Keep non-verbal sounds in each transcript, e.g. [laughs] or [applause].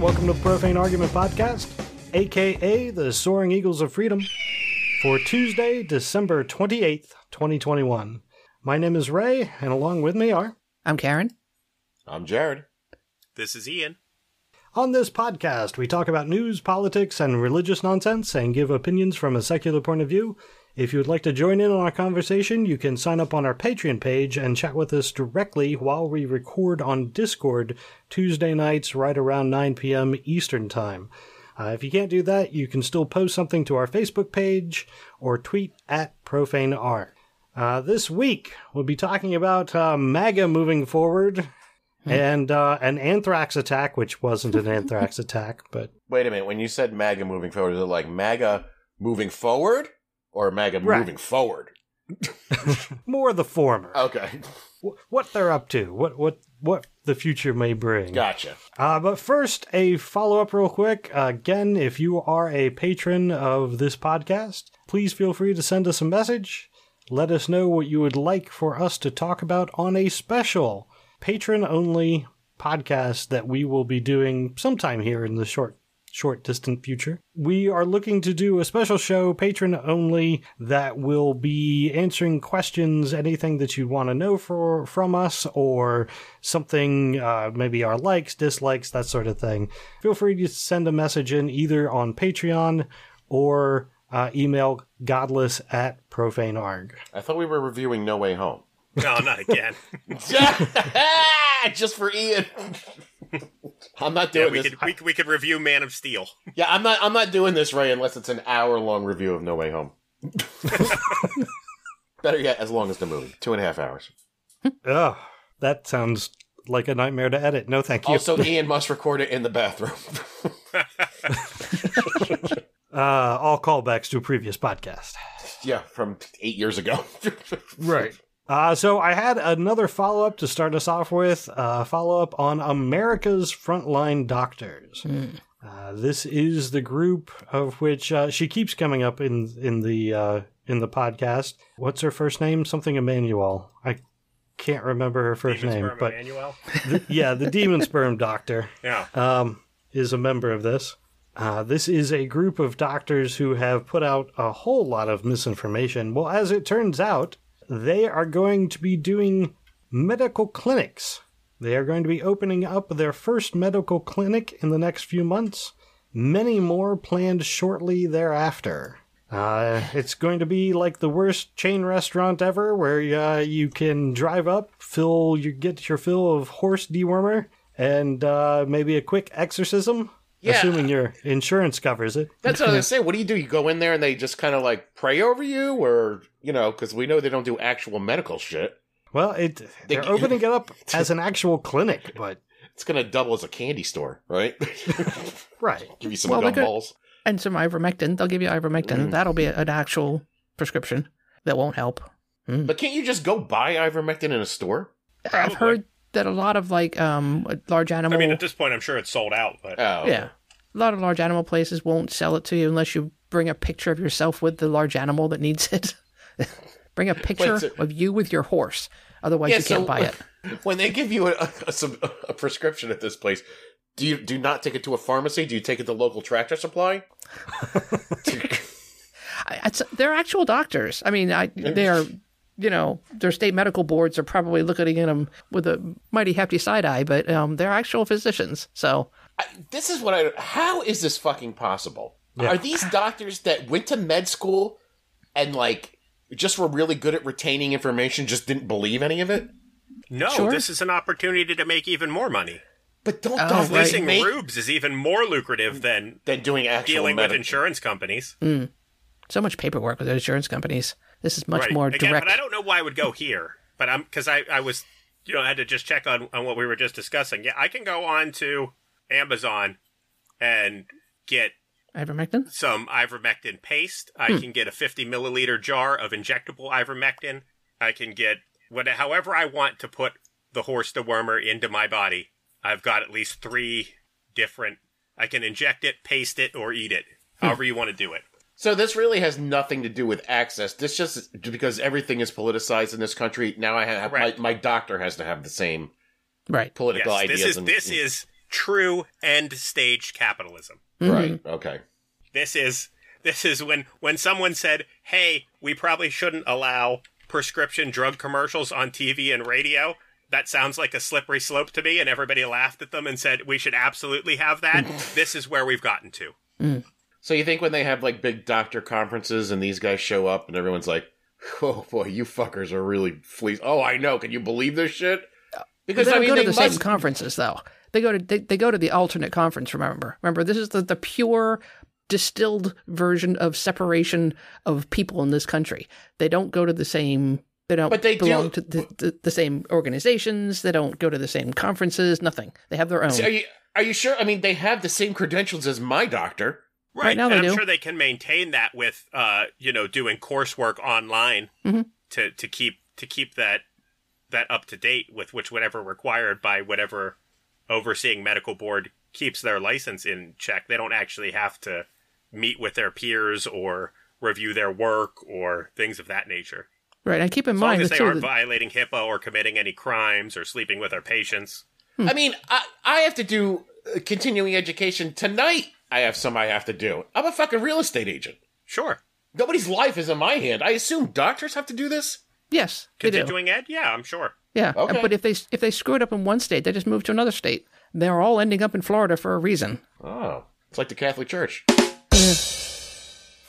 Hello, everyone, welcome to the Profane Argument Podcast, aka the Soaring Eagles of Freedom, for Tuesday, December 28th, 2021. My name is Ray, and along with me are. I'm Karen. I'm Jared. This is Ian. On this podcast, we talk about news, politics, and religious nonsense and give opinions from a secular point of view. If you would like to join in on our conversation, you can sign up on our Patreon page and chat with us directly while we record on Discord Tuesday nights right around 9 p.m. Eastern Time. Uh, if you can't do that, you can still post something to our Facebook page or tweet at ProfaneArt. Uh, this week, we'll be talking about uh, MAGA moving forward and uh, an anthrax attack, which wasn't an anthrax [laughs] attack, but Wait a minute. When you said MAGA moving forward, is it like MAGA moving forward or MAGA Right. moving forward? [laughs] more the former. Okay. What they're up to, what what what the future may bring. Gotcha. Uh, but first, a follow up, real quick. Uh, again, if you are a patron of this podcast, please feel free to send us a message. Let us know what you would like for us to talk about on a special patron only podcast that we will be doing sometime here in the short short distant future. We are looking to do a special show patron only that will be answering questions anything that you want to know for from us or something uh, maybe our likes, dislikes, that sort of thing. Feel free to send a message in either on Patreon or uh, email godless at profanearg. I thought we were reviewing No Way Home. No, not again. [laughs] [laughs] Just for Ian. [laughs] [laughs] I'm not yeah, doing we this. could we, could- we could review Man of Steel. [laughs] Yeah, I'm not. I'm not doing this, Ray, unless it's an hour-long review of No Way Home. [laughs] Better yet, as long as the movie, two and a half hours. Ugh, that sounds like a nightmare to edit. No, thank you. Also, Ian must record it in the bathroom. uh, all callbacks to a previous podcast. yeah, from eight years ago. Right. Uh, so I had another follow up to start us off with. Uh, follow up on America's Frontline Doctors. Uh, this is the group of which uh, she keeps coming up in in the uh, in the podcast. What's her first name? Something Immanuel. I can't remember her first Demon name, Sperm but Immanuel. the- yeah, the Demon Sperm Doctor [laughs] Yeah. um, is a member of this. Uh, this is a group of doctors who have put out a whole lot of misinformation. Well, as it turns out, they are going to be doing medical clinics. They are going to be opening up their first medical clinic in the next few months. Many more planned shortly thereafter. Uh, it's going to be like the worst chain restaurant ever, where uh, you can drive up, fill you get your fill of horse dewormer, and uh, maybe a quick exorcism. Yeah. Assuming your insurance covers it. That's what I was gonna say. What do you do? You go in there and they just kind of like pray over you, or you know, because we know they don't do actual medical shit. Well, it They they're g- opening it up [laughs] as an actual clinic, but It's gonna double as a candy store, right? [laughs] right. [laughs] Give you some Well, we gumballs. And some ivermectin. They'll give you ivermectin. Mm. That'll be an actual prescription that won't help. But can't you just go buy ivermectin in a store? I've heard that a lot of like um large animal. I mean, at this point, I'm sure it's sold out, but Oh, yeah. A lot of large animal places won't sell it to you unless you bring a picture of yourself with the large animal that needs it. [laughs] bring a picture so- of you with your horse. Otherwise Yeah, you can't so- buy it. [laughs] When they give you a, a, a, some- a prescription at this place, do you do not take it to a pharmacy? Do you take it to local tractor supply? [laughs] I- It's, they're actual doctors. I mean, I, they are, you know, their state medical boards are probably looking at them with a mighty hefty side eye, but um, they're actual physicians. So I, this is what I. How is this fucking possible? Are these doctors that went to med school and like just were really good at retaining information, just didn't believe any of it? no, Sure. this is an opportunity to make even more money. But don't Oh, doctors right. Leasing make rubes is even more lucrative than than doing actual dealing with insurance companies. so much paperwork with insurance companies. This is much right. more Again, direct. but I don't know why I would go here. But I'm because I, I was you know I had to just check on on what we were just discussing. Yeah, I can go on to Amazon and get Ivermectin? some ivermectin paste. I hmm. can get a 50 milliliter jar of injectable ivermectin. I can get what, however I want to put the horse dewormer into my body. I've got at least three different. I can inject it, paste it, or eat it. Hmm. However you want to do it. So this really has nothing to do with access. This just because everything is politicized in this country. Now I have Correct. my, my doctor has to have the same Right. political Yes, ideas. this is and- this is true end stage capitalism. Mm-hmm. Right. Okay. This is this is when when someone said, "Hey, we probably shouldn't allow prescription drug commercials on TV and radio." That sounds like a slippery slope to me, and everybody laughed at them and said we should absolutely have that. Mm-hmm. this is where we've gotten to. Mm. So you think when they have like big doctor conferences and these guys show up and everyone's like, "Oh boy, you fuckers are really fleas." Oh, I know. Can you believe this shit? Because they I mean, go to the same conferences though. They go to they, they go to the alternate conference. Remember, remember this is the, the pure distilled version of separation of people in this country. They don't go to the same. They don't But they belong do- to the, the, the same organizations. They don't go to the same conferences. Nothing. They have their own. Are you are you sure? I mean, they have the same credentials as my doctor. Right, now and they I'm do. sure they can maintain that with, uh, you know, doing coursework online Mhm. to to keep to keep that that up to date with which whatever required by whatever overseeing medical board keeps their license in check. They don't actually have to meet with their peers or review their work or things of that nature. right. And keep in As mind as that they aren't that- violating HIPAA or committing any crimes or sleeping with their patients. I mean, I I have to do uh, continuing education tonight. I have some I have to do. I'm a fucking real estate agent. Sure. Nobody's life is in my hand. I assume doctors have to do this. yes, they do. Continuing ed? Yeah, I'm sure. Yeah, Okay. but if they if they screw it up in one state, they just move to another state. They're all ending up in Florida for a reason. Oh, it's like the Catholic Church. [laughs]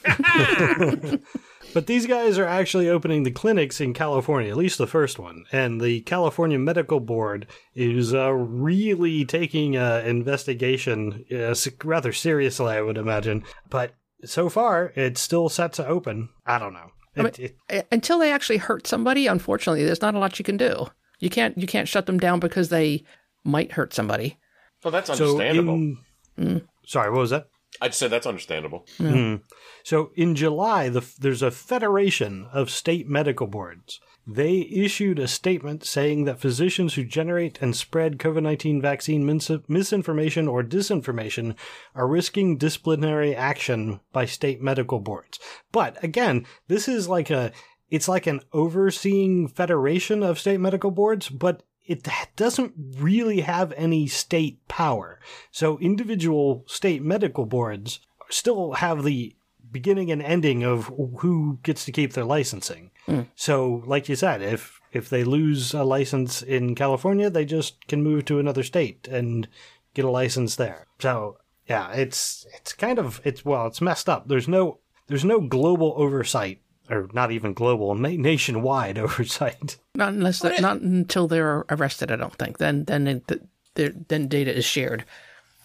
[laughs] [laughs] But these guys are actually opening the clinics in California, at least the first one. And the California Medical Board is uh, really taking uh, investigation uh, rather seriously, I would imagine. But so far, it's still set to open. I don't know. It, it, Uh, Until they actually hurt somebody, unfortunately, there's not a lot you can do. You can't you can't shut them down because they might hurt somebody. Well, that's so understandable. in, sorry, what was that? I'd say that's understandable. Hmm. So in July, the, there's a federation of state medical boards. They issued a statement saying that physicians who generate and spread COVID 19 vaccine mis- misinformation or disinformation are risking disciplinary action by state medical boards. But again, this is like a, it's like an overseeing federation of state medical boards, but it doesn't really have any state power. So individual state medical boards still have the beginning and ending of who gets to keep their licensing. Hmm. So, like you said, if if they lose a license in California, they just can move to another state and get a license there. So, yeah, it's it's kind of it's well, it's messed up. There's no there's no global oversight or not even global, na- nationwide [laughs] oversight. Not unless they not until they're arrested. I don't think. Then then it, the, then data is shared.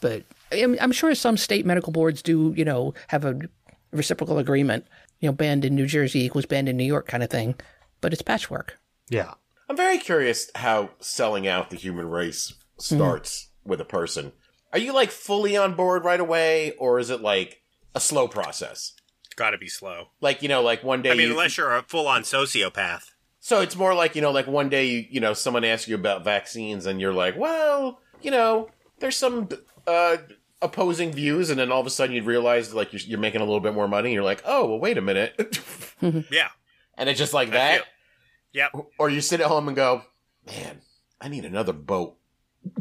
But I'm, I'm sure some state medical boards do. You know, have a reciprocal agreement. You know, banned in New Jersey equals banned in New York kind of thing. But it's patchwork. Yeah. I'm very curious how selling out the human race starts with a person. Are you like fully on board right away, or is it like a slow process? Got to be slow. Like you know, like one day. I mean, you- unless you're a full-on sociopath. so it's more like you know, like one day you you know someone asks you about vaccines, and you're like, well, you know, there's some uh, opposing views, and then all of a sudden you realize like you're, you're making a little bit more money, and you're like, oh, well, wait a minute, [laughs] Yeah. and it's just like I that. feel- Yep. Or you sit at home and go, man, I need another boat.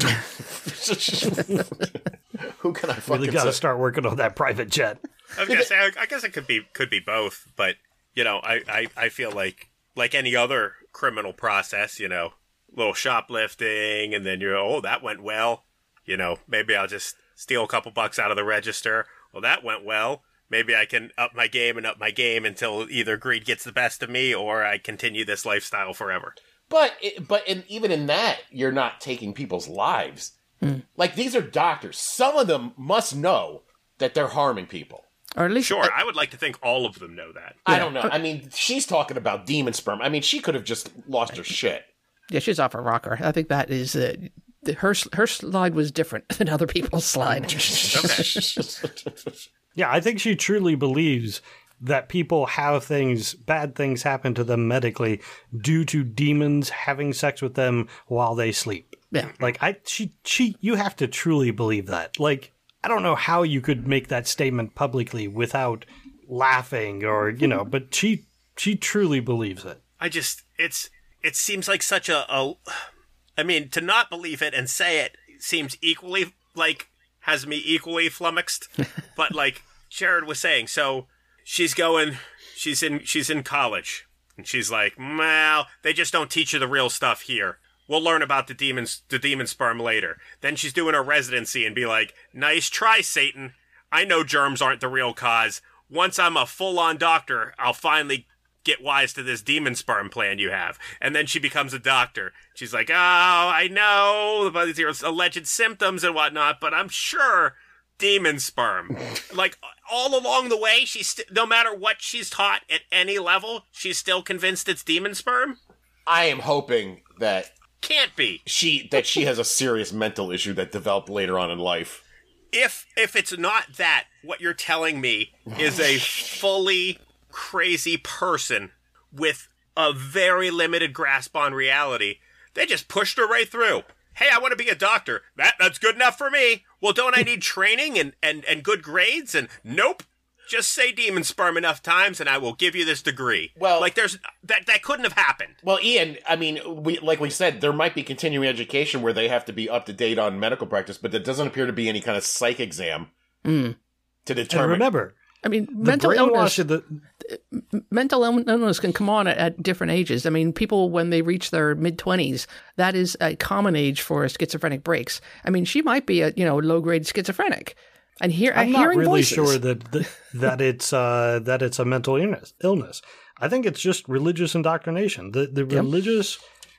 [laughs] [laughs] Who can I fucking Really got to start working on that private jet. I was gonna say, I, I guess it could be could be both, but you know, I, I, I feel like like any other criminal process, you know, little shoplifting, and then you're oh that went well, you know, maybe I'll just steal a couple bucks out of the register. Well, that went well. Maybe I can up my game and up my game until either greed gets the best of me, or I continue this lifestyle forever. But it, but in, even in that, you're not taking people's lives. Hmm. Like these are doctors. Some of them must know that they're harming people. Or at least Sure, I would like to think all of them know that. I don't know. I mean, she's talking about demon sperm. I mean, she could have just lost her shit. Yeah, she's off a rocker. I think that is uh, the, her her slide was different [laughs] than other people's slide. [laughs] [laughs] Yeah, I think she truly believes that people have things, bad things happen to them medically due to demons having sex with them while they sleep. Yeah. Like I she she you have to truly believe that. Like I don't know how you could make that statement publicly without laughing or, you know, but she she truly believes it. I just it's it seems like such a, a I mean to not believe it and say it seems equally like has me equally flummoxed. [laughs] but like Jared was saying, so she's going, she's in, she's in college, and she's like, well, they just don't teach you the real stuff here. We'll learn about the demons, the demon sperm later. Then she's doing her residency and be like, nice try, Satan. I know germs aren't the real cause. Once I'm a full on doctor, I'll finally get wise to this demon sperm plan you have. And then she becomes a doctor. She's like, oh, I know about these alleged symptoms and whatnot, but I'm sure demon sperm. [laughs] like all along the way, she's st- no matter what she's taught at any level, she's still convinced it's demon sperm. I am hoping that Can't be. she that she has a serious mental issue that developed later on in life. if if it's not that, what you're telling me is a fully crazy person with a very limited grasp on reality. They just pushed her right through. Hey, I want to be a doctor. That that's good enough for me. Well, don't I need training and, and, and good grades? And nope. Just say demon sperm enough times and I will give you this degree. Well- like there's that that couldn't have happened. Well, Ian, I mean, we like we said, there might be continuing education where they have to be up to date on medical practice, but there doesn't appear to be any kind of psych exam hmm. to And determine. remember, I mean, the mental illness. The... Mental illness can come on at, at different ages. I mean, people when they reach their mid twenties, that is a common age for schizophrenic breaks. I mean, she might be a you know low grade schizophrenic, and here I'm not hearing really voices. sure that that, [laughs] that it's uh, that it's a mental illness. Illness. I think it's just religious indoctrination. The the religious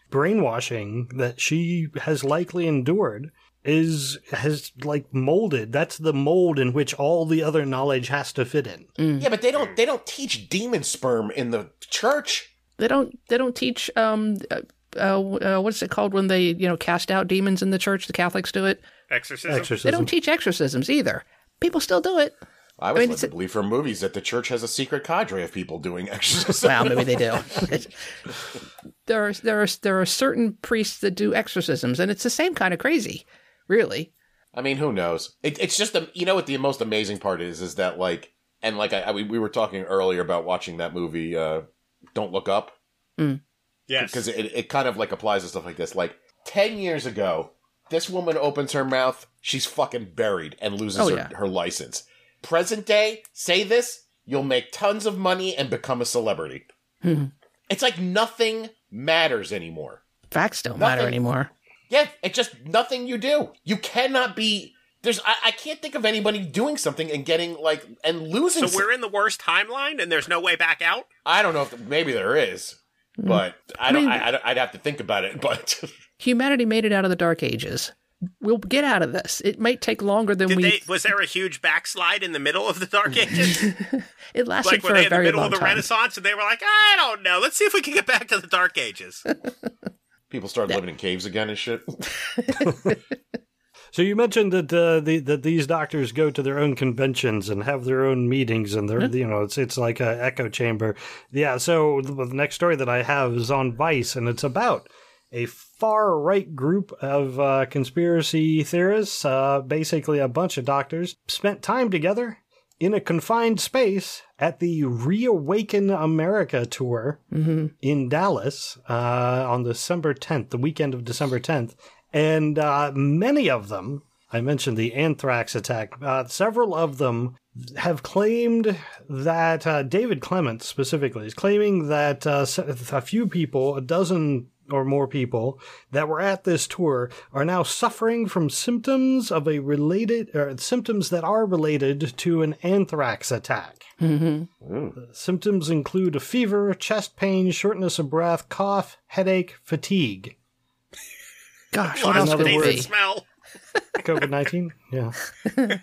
brainwashing that she has likely endured is has like molded. That's the mold in which all the other knowledge has to fit in. yeah, but they don't they don't teach demon sperm in the church. They don't. They don't teach. Um, uh, uh, what's it called when they you know cast out demons in the church? The Catholics do it. Exorcism. They don't teach exorcisms either. People still do it. I was mean, led to believe from movies that the church has a secret cadre of people doing [laughs] exorcisms. Well, maybe they do. [laughs] there are there are there are certain priests that do exorcisms, and it's the same kind of crazy, really. I mean, who knows? It, it's just the you know what the most amazing part is is that like and like I, I we we were talking earlier about watching that movie uh Don't Look Up Yes. because it it kind of like applies to stuff like this. Like ten years ago, this woman opens her mouth, she's fucking buried and loses Oh, her, yeah. her license. Present day, say this, you'll make tons of money and become a celebrity. Mhm. It's like nothing matters anymore. Facts don't matter anymore. Yeah, it's just nothing you do. You cannot be. There's. I, I can't think of anybody doing something and getting like and losing. so we're in the worst timeline and there's no way back out? I don't know if maybe there is, Mm. but I don't. I, I, would have to think about it. [laughs] But Humanity made it out of the dark ages. We'll get out of this. It might take longer than Did we. they was there a huge backslide in the middle of the dark ages? [laughs] it lasted like for were they a in the middle long of the time. Renaissance and they were like, I don't know. Let's see if we can get back to the dark ages. [laughs] people started living in caves again and shit. So you mentioned that uh, the, that these doctors go to their own conventions and have their own meetings, and they're you know it's it's like an echo chamber. Yeah. So the the next story that I have is on Vice, and it's about a far right group of uh, conspiracy theorists. Uh, basically, a bunch of doctors spent time together in a confined space at the Reawaken America tour in Dallas uh, on December 10th, the weekend of December 10th. And uh, many of them, I mentioned the anthrax attack, uh, several of them have claimed that uh, David Clements specifically is claiming that uh, s- a few people, a dozen or more people that were at this tour are now suffering from symptoms of a related or symptoms that are related to an anthrax attack. Symptoms include a fever, chest pain, shortness of breath, cough, headache, fatigue. Gosh, what else of could it taste and be? smell. [laughs] COVID 19? Yeah. [laughs]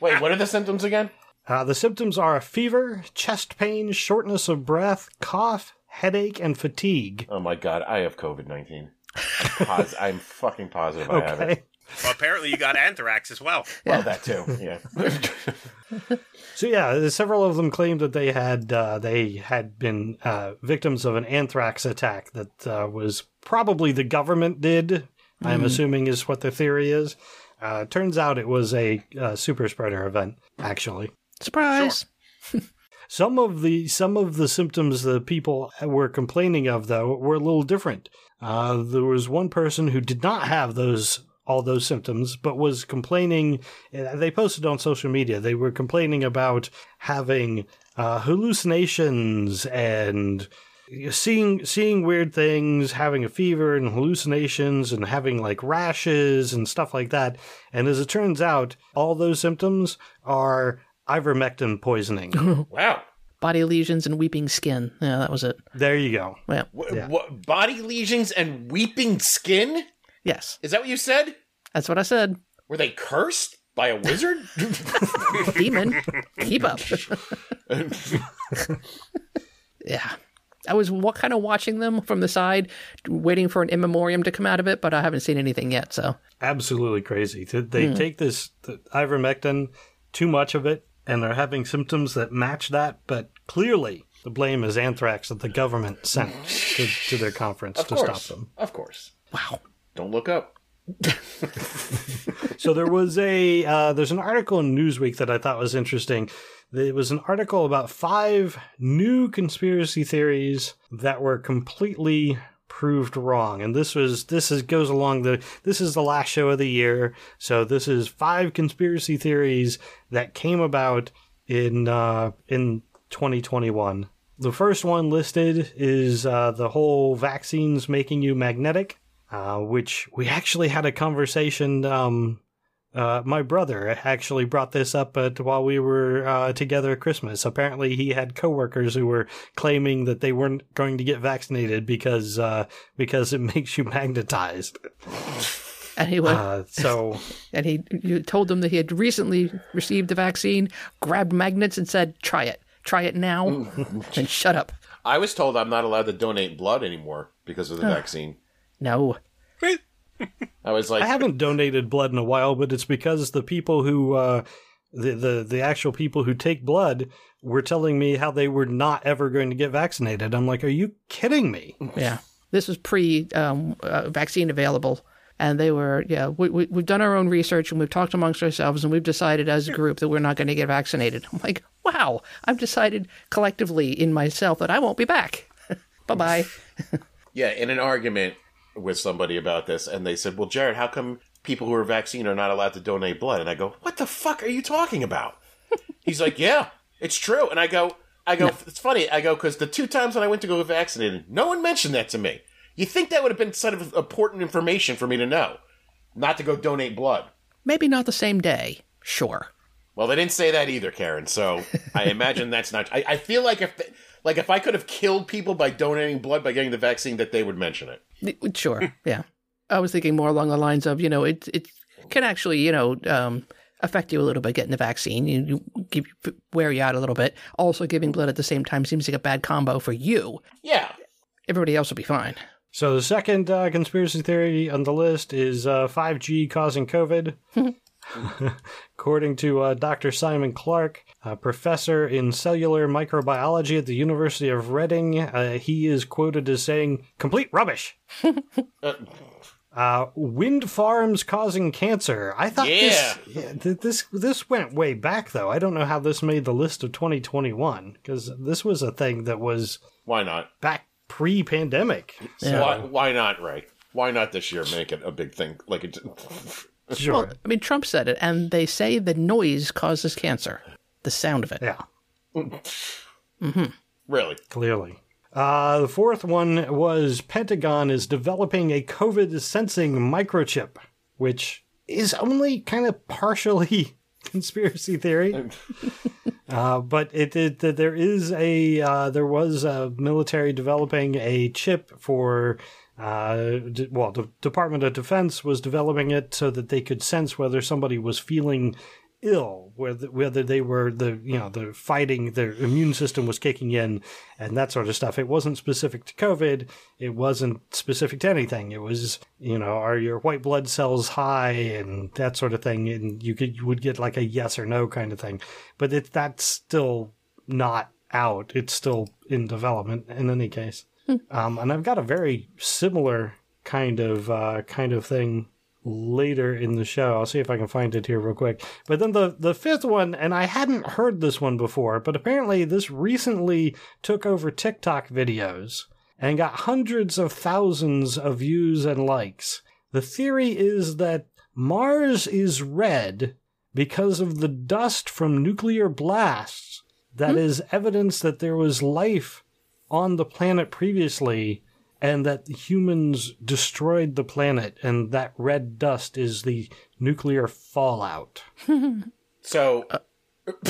Wait, what are the symptoms again? Uh, the symptoms are a fever, chest pain, shortness of breath, cough, headache, and fatigue. Oh my god, I have COVID nineteen. I'm, pos- [laughs] I'm fucking positive I have it. Well, apparently you got anthrax as well. Well, that too. Yeah. So yeah, several of them claimed that they had uh, they had been uh, victims of an anthrax attack that uh, was probably the government did. I'm assuming is what the theory is. Uh, turns out it was a uh, super spreader event, actually. Surprise! [laughs] Some of the some of the symptoms the people were complaining of, though, were a little different. Uh, there was one person who did not have those all those symptoms, but was complaining. uh, They posted on social media. They were complaining about having uh, hallucinations and seeing seeing weird things, having a fever and hallucinations, and having like rashes and stuff like that. And as it turns out, all those symptoms are ivermectin poisoning. [laughs] Wow. Body lesions and weeping skin. Yeah, that was it. there you go. Yeah. What, Yeah. what, body lesions and weeping skin? Yes, Is that what you said? that's what I said. Were they cursed by a wizard? [laughs] Demon, keep up. [laughs] yeah. I was wa- kind of watching them from the side, waiting for an in memoriam to come out of it, but I haven't seen anything yet. So Absolutely crazy. Th- They hmm. take this the ivermectin, too much of it, and they're having symptoms that match that, but clearly the blame is anthrax that the government sent to, to their conference of to course. stop them. Of course. wow. Don't look up. [laughs] so there was a uh, there's an article in Newsweek that I thought was interesting. It was an article about five new conspiracy theories that were completely proved wrong, and this was this is goes along the this is the last show of the year, so this is five conspiracy theories that came about in uh, in 2021. The first one listed is uh, the whole vaccines making you magnetic uh, which we actually had a conversation. Um, uh, my brother actually brought this up at, while we were uh, together at Christmas. Apparently, he had coworkers who were claiming that they weren't going to get vaccinated because uh, because it [laughs] makes you magnetized. And he went, Uh, so [laughs] and he you told them that he had recently received the vaccine, grabbed magnets, and said, "Try it, try it now, [laughs] and shut up." I was told I'm not allowed to donate blood anymore because of the vaccine. No, I was like, I haven't donated blood in a while, but it's because the people who uh, the, the the actual people who take blood were telling me how they were not ever going to get vaccinated. I'm like, are you kidding me? yeah, this was pre um, uh, vaccine available. And they were, yeah, we, we, we've done our own research and we've talked amongst ourselves and we've decided as a group that we're not going to get vaccinated. I'm like, wow, I've decided collectively in myself that I won't be back. [laughs] bye bye. yeah, in an argument with somebody about this, and they said, "Well, Jared, how come people who are vaccinated are not allowed to donate blood?" And I go, "What the fuck are you talking about?" [laughs] He's like, "Yeah, it's true." And I go, "I go, it's funny." I go because the two times when I went to go get vaccinated, no one mentioned that to me. You think that would have been sort of important information for me to know, not to go donate blood? Maybe not the same day, sure. Well, they didn't say that either, Karen. So I imagine that's not. I, I feel like if, like if I could have killed people by donating blood by getting the vaccine, that they would mention it. Sure, yeah. I was thinking more along the lines of, you know, it it can actually, you know, um, affect you a little bit getting the vaccine. You, you give wear you out a little bit. Also, giving blood at the same time seems like a bad combo for you. Yeah, Everybody else will be fine. So the second uh, conspiracy theory on the list is uh, 5G causing COVID. [laughs] According to uh, Dr. Simon Clarke, a professor in cellular microbiology at the University of Reading, uh, he is quoted as saying, "Complete rubbish." [laughs] Uh, wind farms causing cancer. I thought this yeah, th- this this went way back though. I don't know how this made the list of 2021 because this was a thing that was why not? back pre-pandemic. So, Why, why not, Ray? Why not this year make it a big thing? Like it. Sure. Well, I mean, Trump said it, and they say the noise causes cancer. The sound of it. yeah. Really? Clearly. Uh, the fourth one was Pentagon is developing a COVID sensing microchip, which is only kind of partially [laughs] conspiracy theory. [laughs] uh, but it, it, there is a uh, there was a military developing a chip for uh, well, the Department of Defense was developing it so that they could sense whether somebody was feeling ill, whether whether they were the you know the fighting, their immune system was kicking in, and that sort of stuff. It wasn't specific to COVID. It wasn't specific to anything. It was you know are your white blood cells high and that sort of thing, and you could you would get like a yes or no kind of thing. But it that's still not out. It's still in development in any case. Um, and I've got a very similar kind of uh, kind of thing later in the show. I'll see if I can find it here real quick. But then the the fifth one, and I hadn't heard this one before, but apparently this recently took over TikTok videos and got hundreds of thousands of views and likes. The theory is that Mars is red because of the dust from nuclear blasts. That is evidence that there was life on the planet previously and that humans destroyed the planet and that red dust is the nuclear fallout. [laughs] So, [laughs]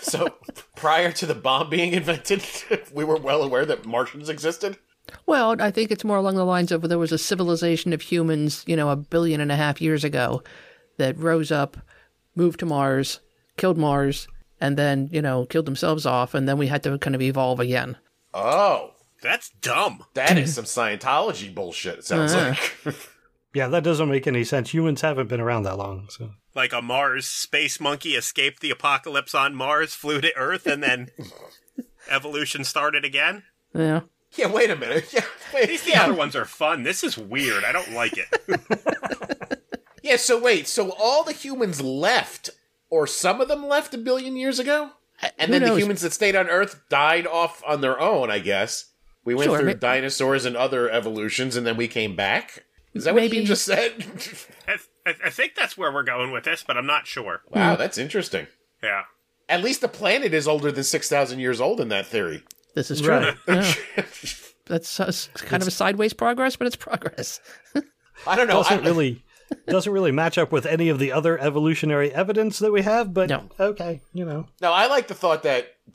so prior to the bomb being invented, [laughs] we were well aware that Martians existed. Well, I think it's more along the lines of there was a civilization of humans, you know, a billion and a half years ago that rose up, moved to Mars, killed Mars, and then, you know, killed themselves off, and then we had to kind of evolve again. Oh, That's dumb. that is [laughs] some Scientology bullshit. It sounds Uh-huh. like. [laughs] Yeah, that doesn't make any sense. Humans haven't been around that long, so Like a Mars space monkey escaped the apocalypse on Mars, flew to Earth, and then [laughs] evolution started again. Yeah. yeah, wait a minute. Yeah, wait, These the yeah. other ones are fun. This is weird. I don't like it. yeah. So wait, so all the humans left, or some of them left a billion years ago, and Who then the humans that stayed on Earth died off on their own. I guess we went Sure, through ma- dinosaurs and other evolutions, and then we came back. Is that what you just said? [laughs] I, I, I think that's where we're going with this, but I'm not sure. wow, that's interesting. Yeah. At least the planet is older than six thousand years old in that theory. This is true. Right. [laughs] Yeah. That's uh, s- kind of a sideways progress, but it's progress. [laughs] I don't know. doesn't I, really [laughs] doesn't really match up with any of the other evolutionary evidence that we have, but No. okay, you know. Now, I like the thought that [laughs]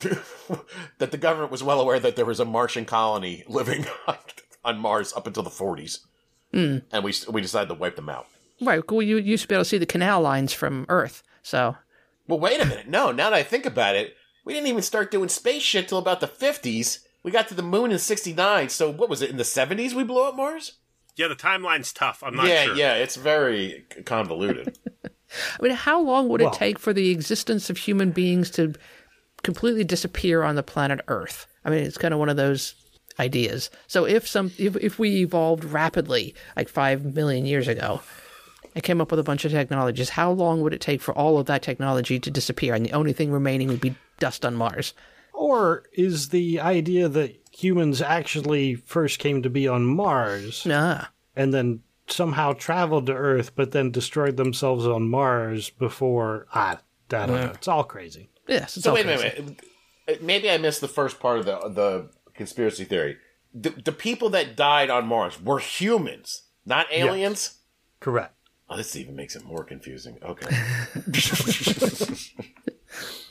that the government was well aware that there was a Martian colony living [laughs] on, on Mars up until the 40s, Hmm. and we we decided to wipe them out. Right. Well, you used to be able to see the canal lines from Earth. So, Well, wait a minute. No, now that I think about it, we didn't even start doing space shit till about the 50s. We got to the moon in 69. So what was it, in the 70s we blew up Mars? Yeah, the timeline's tough. I'm not yeah, sure. yeah, it's very convoluted. [laughs] I mean, how long would Well- it take for the existence of human beings to completely disappear on the planet Earth? I mean, it's kind of one of those ideas. So, if some, if, if we evolved rapidly, like five million years ago, and came up with a bunch of technologies, how long would it take for all of that technology to disappear, and the only thing remaining would be dust on Mars? Or is the idea that humans actually first came to be on Mars Ah, and then somehow traveled to Earth, but then destroyed themselves on Mars before? I, I don't know. It's all crazy. yes. It's So wait a crazy. minute. wait. Maybe I missed the first part of the the conspiracy theory. The, the people that died on Mars were humans, not aliens. Correct. Oh, this even makes it more confusing. Okay.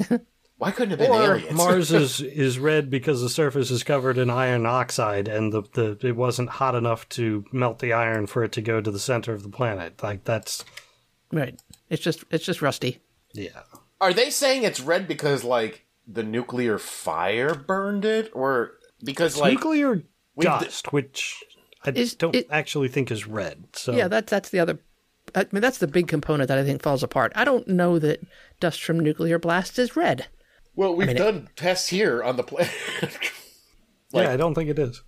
[laughs] [laughs] Why couldn't it have been Or aliens? [laughs] Mars is, is red because the surface is covered in iron oxide and the, the it wasn't hot enough to melt the iron for it to go to the center of the planet. Like that's Right. It's just it's just rusty. yeah. Are they saying it's red because like the nuclear fire burned it, or because like Nuclear we've d- dust, which I Is don't it- actually think is red. So Yeah, that's that's the other. I mean, that's the big component that I think falls apart. I don't know that dust from nuclear blasts is red. Well, we've done tests here on the planet. [laughs] like- yeah, I don't think it is.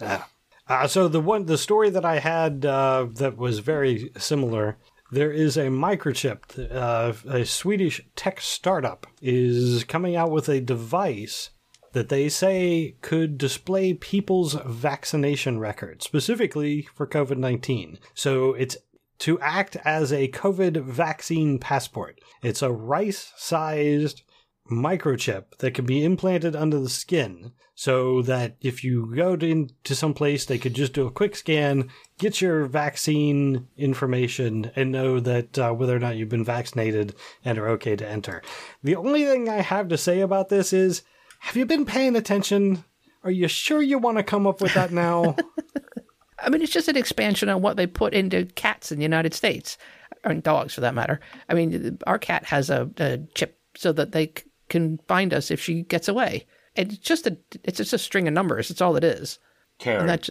Ah. Uh, so the one, the story that I had uh, that was very similar. There is a microchip. Uh, a Swedish tech startup is coming out with a device that they say could display people's vaccination record, specifically for COVID 19. So it's to act as a COVID vaccine passport. It's a rice sized microchip that can be implanted under the skin so that if you go to, into some place, they could just do a quick scan, get your vaccine information, and know that uh, whether or not you've been vaccinated and are okay to enter. The only thing I have to say about this is have you been paying attention? Are you sure you want to come up with that now? [laughs] I mean, it's just an expansion on what they put into cats in the United States, or dogs for that matter. I mean, our cat has a, a chip so that they c- can find us if she gets away. And it's just a it's just a string of numbers. It's all it is. Karen, that's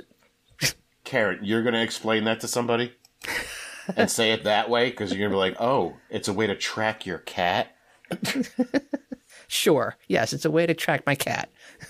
[laughs] Karen, you're going to explain that to somebody and say it that way because you're going to be like, "Oh, it's a way to track your cat." sure. Yes, it's a way to track my cat.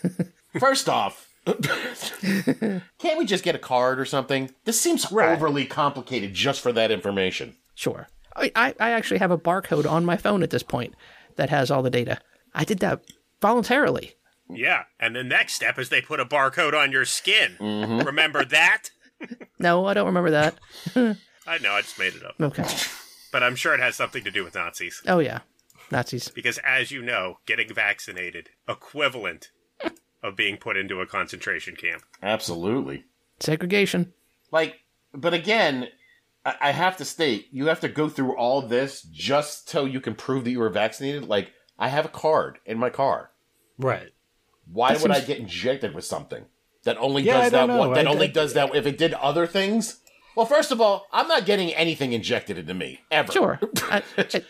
[laughs] First off, [laughs] can't we just get a card or something? This seems Right. overly complicated just for that information. Sure. I I actually have a barcode on my phone at this point that has all the data. I did that voluntarily. Yeah. And the next step is they put a barcode on your skin. Mm-hmm. Remember that? [laughs] No, I don't remember that. [laughs] I know, I just made it up. Okay. But I'm sure it has something to do with Nazis. Oh yeah, Nazis. Because as you know, getting vaccinated, equivalent of being put into a concentration camp. Absolutely. Segregation. Like, but again, I I have to state, you have to go through all this just so you can prove that you were vaccinated. Like, I have a card in my car. Right. Why That would I get injected with something that only Yeah, I does that don't one? That I- only I- does that if it did other things? Well, first of all, I'm not getting anything injected into me ever. Sure. [laughs] I, I-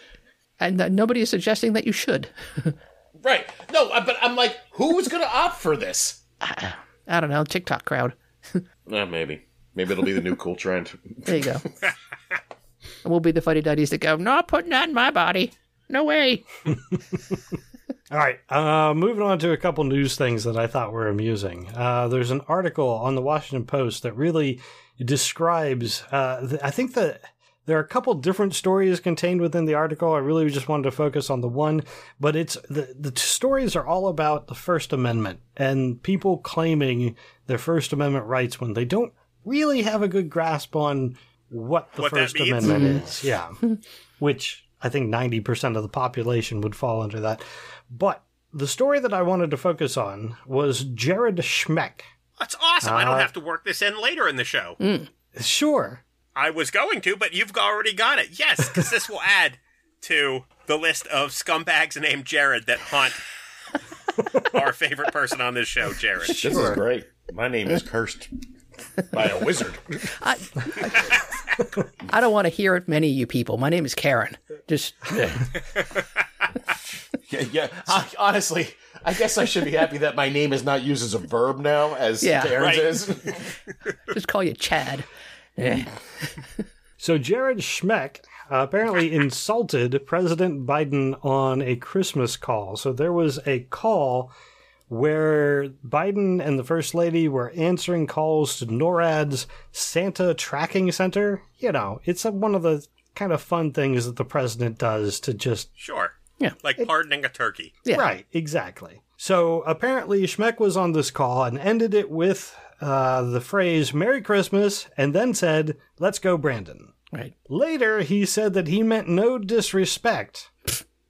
and uh, nobody is suggesting that you should. [laughs] Right? No, but I'm like, who's going to opt for this? [sighs] I don't know. TikTok crowd. [laughs] Eh, maybe. Maybe it'll be the new cool trend. There you go. and we'll be the funny duddies that go, not putting that in my body. No way. [laughs] All right. Uh, moving on to a couple news things that I thought were amusing. Uh, there's an article on the Washington Post that really describes. Uh, th- I think that there are a couple different stories contained within the article. I really just wanted to focus on the one, but it's the the stories are all about the First Amendment and people claiming their First Amendment rights when they don't really have a good grasp on what the What First. Amendment is. Yeah, [laughs] which I think ninety percent of the population would fall under that. But the story that I wanted to focus on was Jared Schmeck. That's awesome. I Uh, don't have to work this in later in the show. Sure. I was going to, but you've already got it. Yes, because this will add to the list of scumbags named Jared that haunt [laughs] our favorite person on this show, Jared. This is great. My name is cursed by a wizard. I [laughs] don't want to hear it, many of you people. My name is Karen. Just [laughs] Yeah, yeah. I- honestly, I guess I should be happy that my name is not used as a verb now, as Yeah, Karen's right. is. [laughs] just call you Chad. Eh. So Jared Schmeck uh, apparently insulted President Biden on a Christmas call. So there was a call where Biden and the First Lady were answering calls to NORAD's Santa Tracking Center. You know, it's a, one of the kind of fun things that the president does to just Sure. Yeah. Like pardoning a turkey. Yeah. Right, exactly. So apparently Schmeck was on this call and ended it with uh, the phrase "Merry Christmas" and then said, "Let's go, Brandon." Right. Later, he said that he meant no disrespect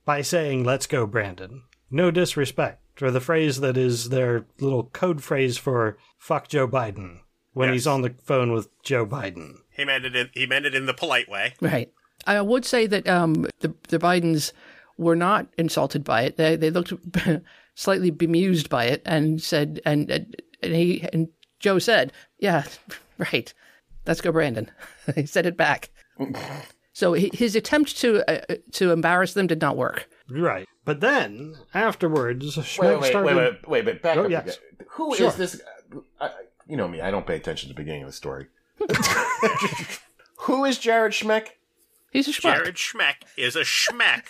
by saying, "Let's go, Brandon." No disrespect, or the phrase that is their little code phrase for "fuck Joe Biden" when Yes. he's on the phone with Joe Biden. He meant it. In, he meant it in the polite way. Right. I would say that um, the the Bidens were not insulted by it. They they looked [laughs] slightly bemused by it and said and and he and Joe said, "Yeah, [laughs] right. Let's go, Brandon." [laughs] he said it back. So his attempt to uh, to embarrass them did not work. Right, but then afterwards, Schmeck Wait, wait, started. wait, wait, wait, wait, back Oh, up yes. again. Who is Sure. this? I, I- you know me. I don't pay attention to the beginning of the story. [laughs] Who is Jared Schmeck? He's a schmuck. Jared Schmeck is a schmeck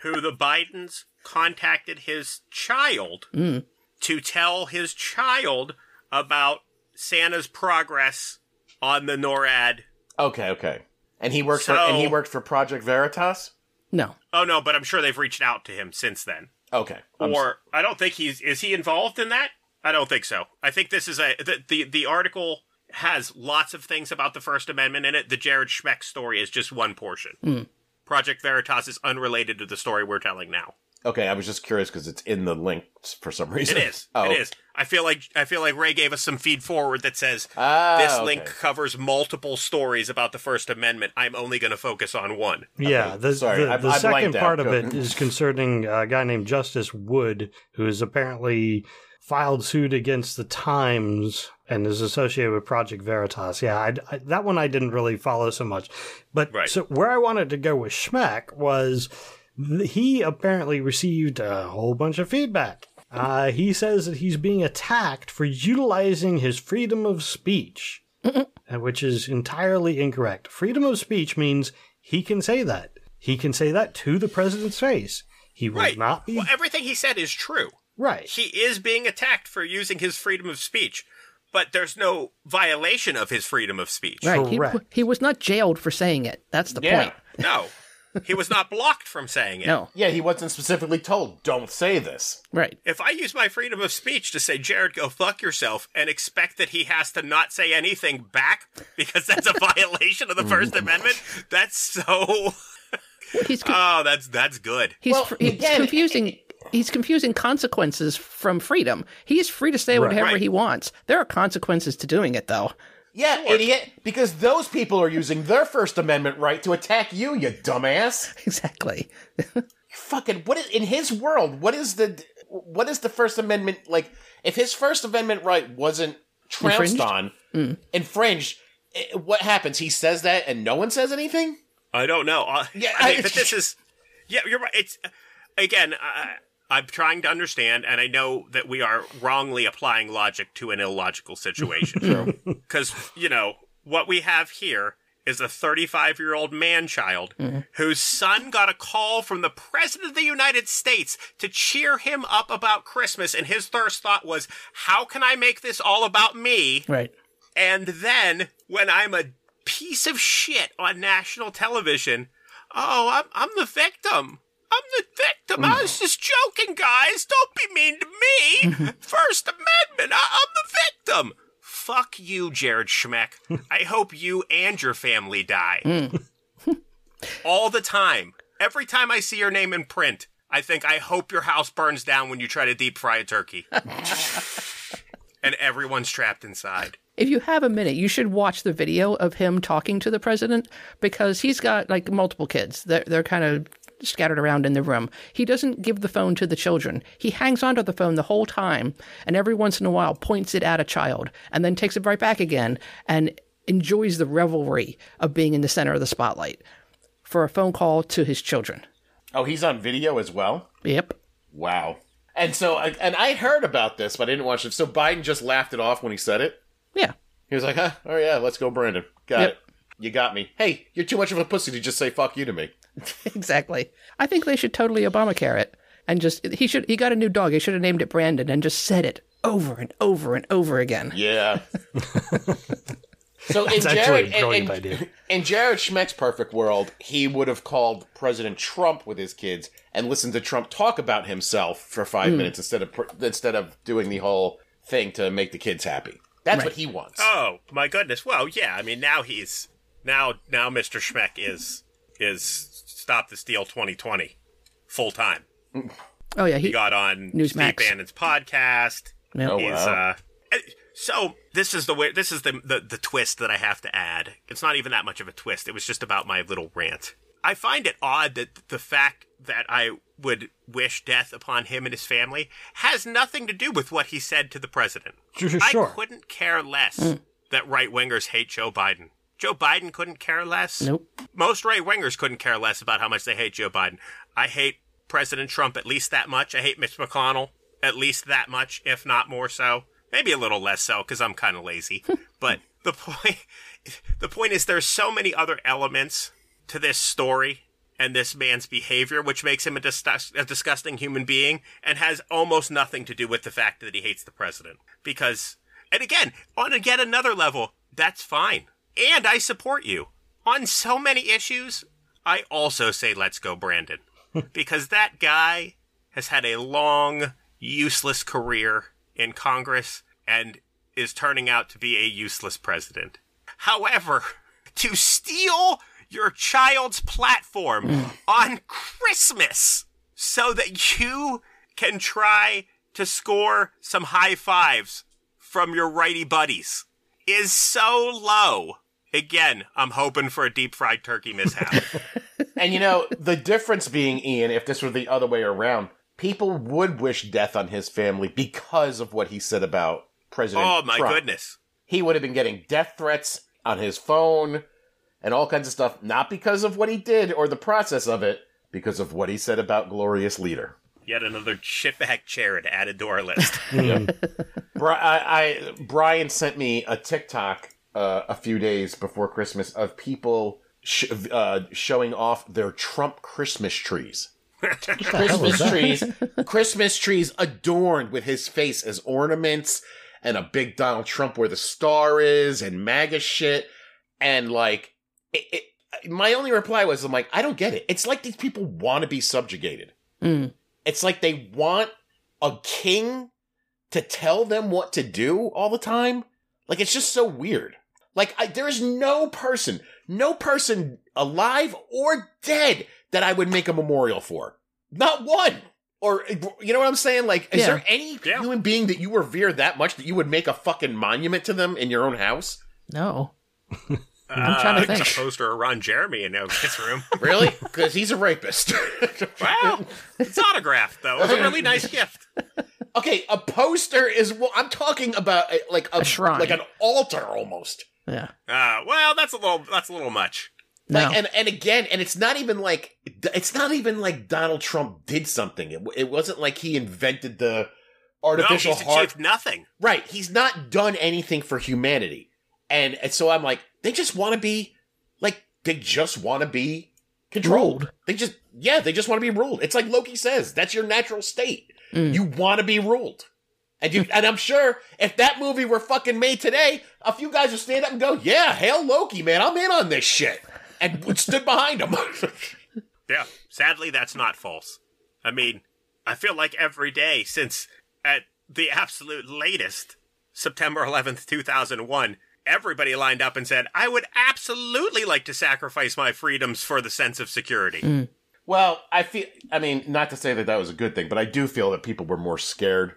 who the Bidens contacted his child hmm. to tell his child about Santa's progress on the NORAD. Okay, okay. And he worked for and he worked for Project Veritas. No. Oh no, but I'm sure they've reached out to him since then. Okay, I'm or I don't think he's is he involved in that? I don't think so. I think this is a the the, the article has lots of things about the First Amendment in it. The Jared Schmeck story is just one portion. Hmm. Project Veritas is unrelated to the story we're telling now. Okay, I was just curious because it's in the link for some reason. It is. [laughs] Oh, It is. I feel like I feel like Ray gave us some feed forward that says Ah, this okay. link covers multiple stories about the First Amendment. I'm only going to focus on one. Yeah, the, Sorry, the, I- the I second blanked out. part of it is concerning a guy named Justice Wood, who is apparently filed suit against the Times and is associated with Project Veritas. Yeah, I, I- that one I didn't really follow so much. But Right. so where I wanted to go with Schmeck was th- he apparently received a whole bunch of feedback. Uh, he says that he's being attacked for utilizing his freedom of speech, [laughs] uh, which is entirely incorrect. Freedom of speech means he can say that. He can say that to the president's face. He will Right. not be Well, everything he said is true. right. He is being attacked for using his freedom of speech, but there's no violation of his freedom of speech. Right. He, he was not jailed for saying it. That's the Yeah. point. No. [laughs] he was not blocked from saying it. No, Yeah, he wasn't specifically told, don't say this. right. If I use my freedom of speech to say, Jared, go fuck yourself, and expect that he has to not say anything back because that's a [laughs] violation of the First mm. Amendment, that's so. He's con- Oh, that's that's good. he's Well, fr- he's again- confusing. He's confusing consequences from freedom. He's free to say whatever Right. he wants. There are consequences to doing it, though. Yeah, idiot. Because those people are using their First Amendment right to attack you, you dumbass. [laughs] Exactly. Fucking what is in his world? What is the what is the First Amendment like? If his First Amendment right wasn't trounced Infringed? on, infringed, eh, what happens? He says that, and no one says anything. I don't know. Uh, Yeah, I mean, I- but this is. Yeah, you're right. It's again. I, I'm trying to understand, and I know that we are wrongly applying logic to an illogical situation. [laughs] Because you know what we have here is a 35 year old man child mm-hmm. whose son got a call from the president of the United States to cheer him up about Christmas, and his first thought was, "How can I make this all about me?" Right. And then when I'm a piece of shit on national television, oh, I'm I'm the victim. I'm the victim. I was just joking, guys. Don't be mean to me. [laughs] First Amendment. I- I'm the victim. Fuck you, Jared Schmeck. [laughs] I hope you and your family die. Hmm. [laughs] All the time. Every time I see your name in print, I think I hope your house burns down when you try to deep fry a turkey. and everyone's trapped inside. If you have a minute, you should watch the video of him talking to the president because he's got like multiple kids. They're, they're kind of scattered around in the room. He doesn't give the phone to the children. He hangs onto the phone the whole time and every once in a while points it at a child and then takes it right back again and enjoys the revelry of being in the center of the spotlight for a phone call to his children. Oh, he's on video as well. Yep. Wow. And so, and I heard about this, but I didn't watch it. So Biden just laughed it off when he said it. Yeah. He was like, "Huh? Oh yeah, let's go, Brandon. Got Yep. it. You got me. Hey, you're too much of a pussy to just say fuck you to me." [laughs] exactly. I think they should totally Obamacare it and just he should he got a new dog. He should have named it Brandon and just said it over and over and over again. Yeah. [laughs] so in It's Jared, a brilliant in, idea. in Jared Schmeck's perfect world, he would have called President Trump with his kids and listened to Trump talk about himself for five hmm. minutes instead of instead of doing the whole thing to make the kids happy. That's what he wants. Oh my goodness! Well, yeah. I mean, now he's now now Mr. Schmeck is is stop the steal 2020 full time. Oh yeah, He he got on Newsmax. Steve Bannon's podcast. yeah. Oh, He's wow. uh. So this is the way. This is the, the the twist that I have to add. It's not even that much of a twist. It was just about my little rant. I find it odd that the fact that I would wish death upon him and his family has nothing to do with what he said to the president. Sure, [laughs] sure, I couldn't care less that right wingers hate Joe Biden. Joe Biden couldn't care less. Nope. Most right wingers couldn't care less about how much they hate Joe Biden. I hate President Trump at least that much. I hate Mitch McConnell at least that much, if not more so. Maybe a little less so because I'm kind of lazy. [laughs] but the point, [laughs] the point is, there's so many other elements to this story and this man's behavior, which makes him a, disgust- a disgusting human being and has almost nothing to do with the fact that he hates the president. Because, and again, on yet another level, that's fine. And I support you. On so many issues, I also say let's go, Brandon. [laughs] because that guy has had a long, useless career in Congress and is turning out to be a useless president. However, [laughs] to steal your child's platform [laughs] on Christmas so that you can try to score some high fives from your righty buddies is so low. Again, I'm hoping for a deep fried turkey mishap. [laughs] And you know, the difference being, Ian, if this were the other way around, people would wish death on his family because of what he said about President oh my Trump. goodness. He would have been getting death threats on his phone and all kinds of stuff, not because of what he did or the process of it, because of what he said about Glorious Leader. Yet another shitbag Jared added to our list. [laughs] Bri- I, I, Brian sent me a TikTok uh, a few days before Christmas of people sh- uh, showing off their Trump Christmas trees. Christmas trees, Christmas trees adorned with his face as ornaments, and a big Donald Trump where the star is, and MAGA shit, and like, it, it, my only reply was, I'm like, I don't get it. It's like these people want to be subjugated. Mm. It's like they want a king to tell them what to do all the time. Like it's just so weird. Like I, there is no person, no person alive or dead that I would make a memorial for. Not one. Or you know what I'm saying? Like, is Yeah. there any Yeah. human being that you revere that much that you would make a fucking monument to them in your own house? No. I'm trying to There's think. a poster of Ron Jeremy in his room. [laughs] Really? Because he's a rapist. [laughs] wow, it's autographed though. It's a really nice gift. okay, a poster is. Well, I'm talking about uh, like a, A shrine. like an altar almost. Yeah. Uh, well, that's a little that's a little much. No. Like, and and again, and it's not even like it's not even like Donald Trump did something. It, it wasn't like he invented the No, artificial he's heart. achieved nothing. Right, he's not done anything for humanity, and, and so I'm like, they just want to be like they just want to be controlled. Ruled. They just yeah, they just want to be ruled. It's like Loki says, that's your natural state. Mm. You want to be ruled. And you, and I'm sure if that movie were fucking made today, a few guys would stand up and go, "Yeah, hail Loki, man! I'm in on this shit," and stood behind him. [laughs] Yeah, sadly, that's not false. I mean, I feel like every day since at the absolute latest, September 11th, 2001, everybody lined up and said, I would absolutely like to sacrifice my freedoms for the sense of security. Mm. well, I feel. I mean, not to say that that was a good thing, but I do feel that people were more scared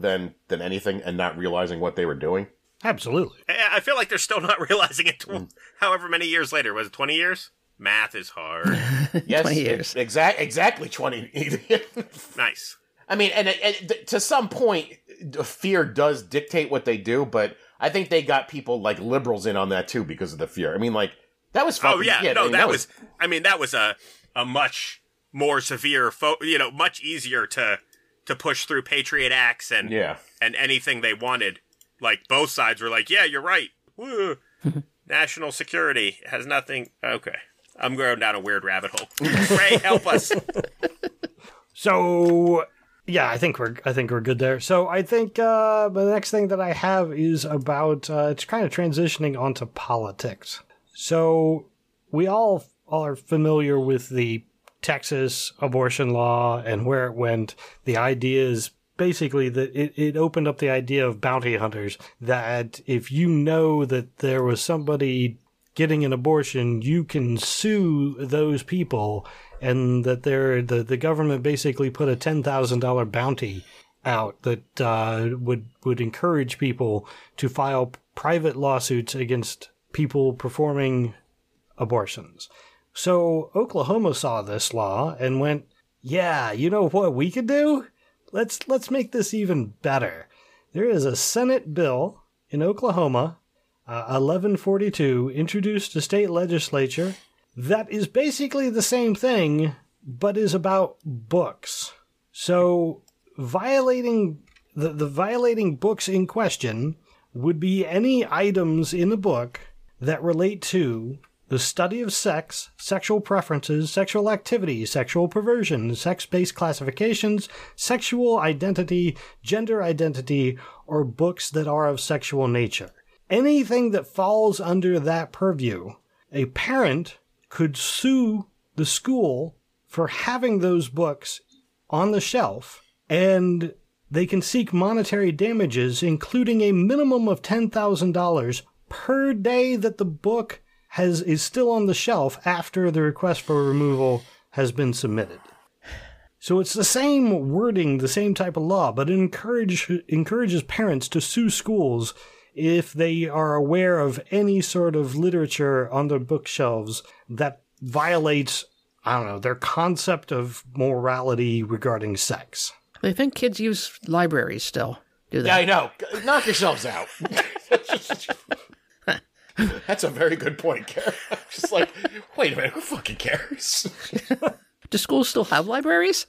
than than anything, and not realizing what they were doing. Absolutely. I I feel like they're still not [laughs] realizing it. Tw- mm. however many years later, was it 20 years? Math is hard. [laughs] Yes, 20 years. Exact, exactly twenty. [laughs] nice. I mean, and, and to some point, the fear does dictate what they do, but I think they got people like liberals in on that too because of the fear. I mean, like that was oh, fucking, Oh yeah, I no, mean, that, was, I mean, that was a a much more severe, fo- you know, much easier to to push through Patriot Acts and yeah. and anything they wanted. Like both sides were like, yeah, you're right. Woo. [laughs] National security has nothing. Okay, I'm going down a weird rabbit hole. Ray, help us. [laughs] So yeah, I think we're I think we're good there. So I think uh, the next thing that I have is about uh, it's kind of transitioning onto politics. So we all are familiar with the Texas abortion law and where it went. The idea is basically that it, it opened up the idea of bounty hunters that if you know that there was somebody getting an abortion, you can sue those people, and that they're, the the government basically put a ten thousand dollar bounty out that uh, would would encourage people to file private lawsuits against people performing abortions. So Oklahoma saw this law and went, "Yeah, you know what we could do? Let's let's make this even better." There is a Senate bill in Oklahoma uh, 1142 introduced to state legislature that is basically the same thing but is about books so violating the, the violating books in question would be any items in a book that relate to the study of sex, sexual preferences, sexual activity, sexual perversion, sex based classifications, sexual identity, gender identity, or books that are of sexual nature. Anything that falls under that purview, a parent could sue the school for having those books on the shelf and they can seek monetary damages, including a minimum of $10,000 per day that the book has is still on the shelf after the request for removal has been submitted. So it's the same wording, the same type of law, but it encourage, encourages parents to sue schools if they are aware of any sort of literature on their bookshelves that violates, I don't know, their concept of morality regarding sex. They think kids use libraries still, do they? Yeah, I know. Knock yourselves out. [laughs] [laughs] That's a very good point, Karen. I'm [laughs] just like, wait a minute, who fucking cares? [laughs] Do schools still have libraries?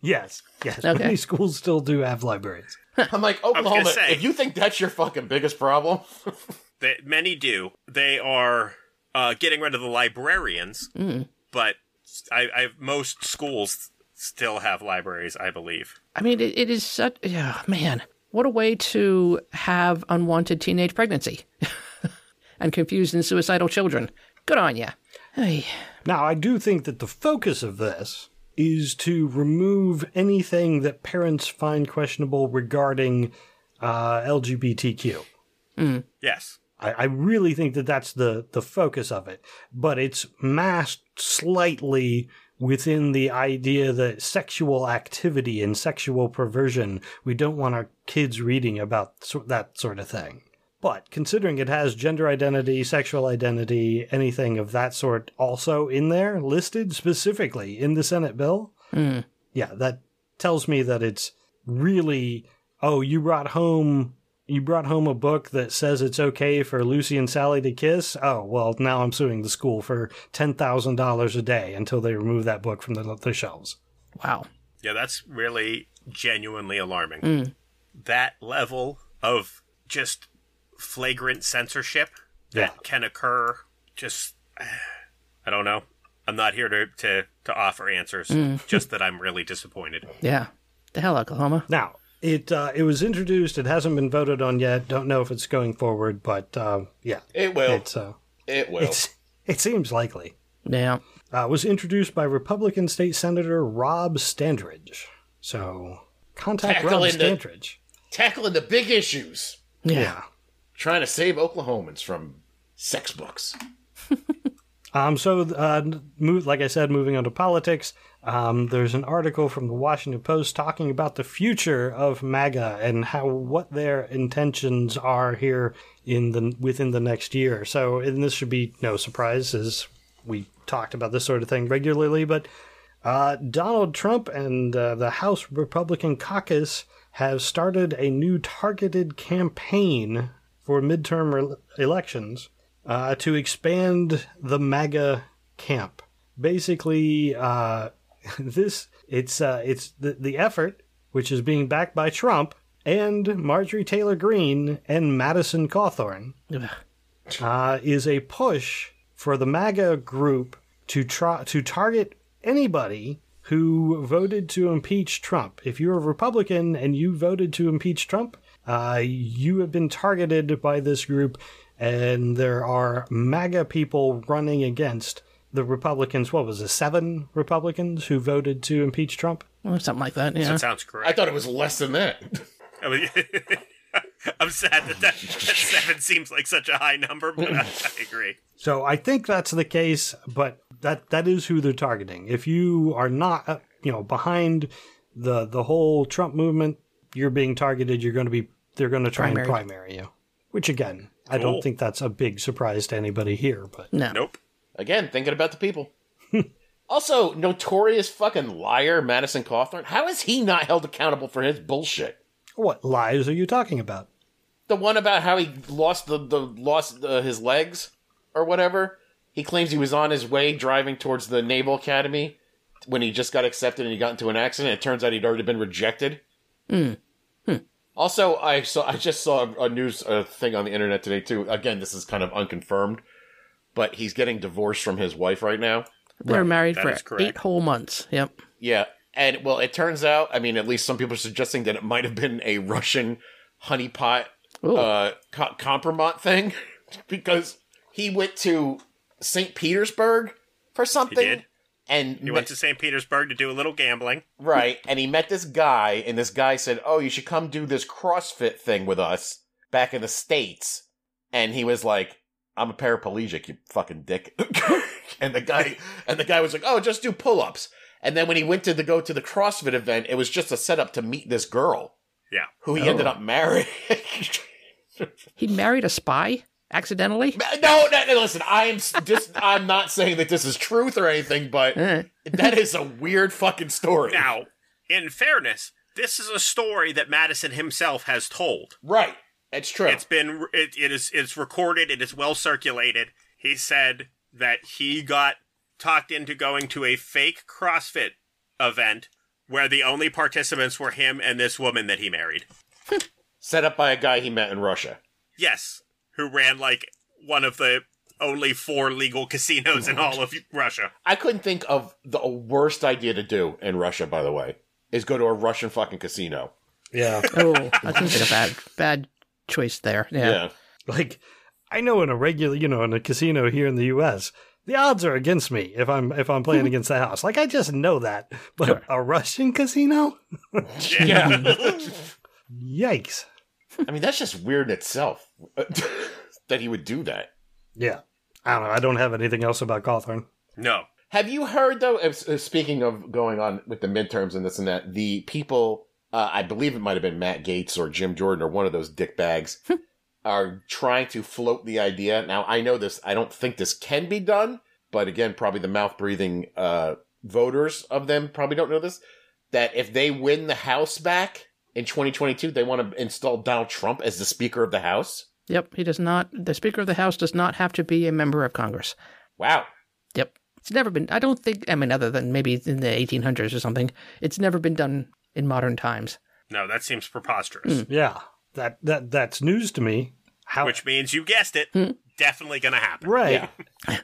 Yes, yes. Okay. Many schools still do have libraries. I'm like, gonna Oklahoma, say- if you think that's your fucking biggest problem, That many do. They are uh, getting rid of the librarians, but I, I most schools still have libraries, I believe. I mean, it, it is such. Yeah, man, what a way to have unwanted teenage pregnancy and confused and suicidal children. Good on ya. Hey. Now, I do think that the focus of this is to remove anything that parents find questionable regarding uh, LGBTQ. Yes. I, I really think that that's the, the focus of it, but it's masked slightly within the idea that sexual activity and sexual perversion, we don't want our kids reading about so, that sort of thing. But considering it has gender identity, sexual identity, anything of that sort also in there, listed specifically in the Senate bill, hmm. yeah, that tells me that it's really, oh, you brought home you brought home a book that says it's okay for Lucy and Sally to kiss. Oh, well, now I'm suing the school for $10,000 a day until they remove that book from the, the shelves. Wow. Yeah, that's really genuinely alarming. Hmm. That level of just flagrant censorship that Yeah. can occur just [sighs] I don't know. I'm not here to to, to offer answers, [laughs] just that I'm really disappointed. Yeah. The hell, Oklahoma. Now, it uh, it was introduced. It hasn't been voted on yet. Don't know if it's going forward, but uh, yeah, It will. it's uh, it will. it's it seems likely. Yeah. Uh, was introduced by Republican State Senator Rob Standridge. So contact Rob Tackling the- Standridge. Tackling the big issues. Yeah. Trying to save Oklahomans from sex books. [laughs] Um, so, uh, move, like I said, moving on to politics, um, there's an article from the Washington Post talking about the future of MAGA and how what their intentions are here in the within the next year. So, and this should be no surprise, as we talked about this sort of thing regularly. But uh, Donald Trump and uh, the House Republican caucus have started a new targeted campaign for midterm elections uh, to expand the MAGA camp. Basically, uh, [laughs] this it's uh, it's the the effort, which is being backed by Trump and Marjorie Taylor Greene and Madison Cawthorn uh, is a push for the MAGA group to try to target anybody who voted to impeach Trump. If you're a Republican and you voted to impeach Trump, uh, you have been targeted by this group, and there are MAGA people running against the Republicans. What was it? Seven Republicans who voted to impeach Trump. Or something like that. Yeah. That sounds correct. I thought it was less than that. I mean, [laughs] I'm sad that, that that seven seems like such a high number, but I, I agree. So I think that's the case, but that that is who they're targeting. If you are not, uh, you know, behind the the whole Trump movement, you're being targeted. You're going to be they're going to try and primary you. Which again, I don't think that's a big surprise to anybody here. But No. Nope. Again, thinking about the people. [laughs] also, notorious fucking liar Madison Cawthorn. How is he not held accountable for his bullshit? what lies are you talking about? The one about how he lost the, the lost uh, his legs or whatever. He claims he was on his way driving towards the Naval Academy when he just got accepted and he got into an accident. It turns out he'd already been rejected. Also, I saw I just saw a news uh, thing on the internet today too. Again, this is kind of unconfirmed, but he's getting divorced from his wife right now. They were married That is for eight whole months. Yep. Yeah, and well, it turns out, I mean, at least some people are suggesting that it might have been a Russian honeypot Ooh. uh, co- compromat thing [laughs] because he went to St. Petersburg for something. Did. And He went to St. Petersburg to do a little gambling. right, and he met this guy, and this guy said, "Oh, you should come do this CrossFit thing with us back in the states." And he was like, "I'm a paraplegic, you fucking dick." [laughs] and the guy, and the guy was like, "Oh, just do pull-ups." And then when he went to the go to the CrossFit event, it was just a setup to meet this girl Yeah. who he ended oh. up marrying. [laughs] He married a spy accidentally. no, no, no, listen, I am just [laughs] I'm not saying that this is truth or anything, but that is a weird fucking story. Now, in fairness, this is a story that Madison himself has told. right. It's true. It's been it, it is it's recorded. It is well circulated. He said that he got talked into going to a fake CrossFit event where the only participants were him and this woman that he married. Set up by a guy he met in Russia. Yes, who ran like one of the only four legal casinos in all of Russia. I couldn't think of the worst idea to do in Russia, by the way, is go to a Russian fucking casino. Yeah, [laughs] Oh, that seems like a bad bad choice there. Yeah. Yeah. like I know in a regular, you know, in a casino here in the U.S., the odds are against me if I'm if I'm playing against the house. Like I just know that. But a Russian casino? [laughs] Yeah. [laughs] Yikes! I mean, that's just weird in itself [laughs] that he would do that. Yeah, I don't know. I don't have anything else about Cawthorn. No. Have you heard though? uh, s- uh, Speaking of going on with the midterms and this and that, the people, uh, I believe it might have been Matt Gaetz or Jim Jordan or one of those dickbags, [laughs] are trying to float the idea. Now, I know this. I don't think this can be done, but again, probably the mouth breathing uh, voters of them probably don't know this. That if they win the House back in 2022, they want to install Donald Trump as the Speaker of the House. Yep, he does not. The Speaker of the House does not have to be a member of Congress. Wow. Yep, it's never been. I don't think. I mean, other than maybe in the 1800s or something, it's never been done in modern times. No, that seems preposterous. Hmm. Yeah, that that that's news to me. How Which means you guessed it. Hmm. Definitely going to happen. right? Yeah.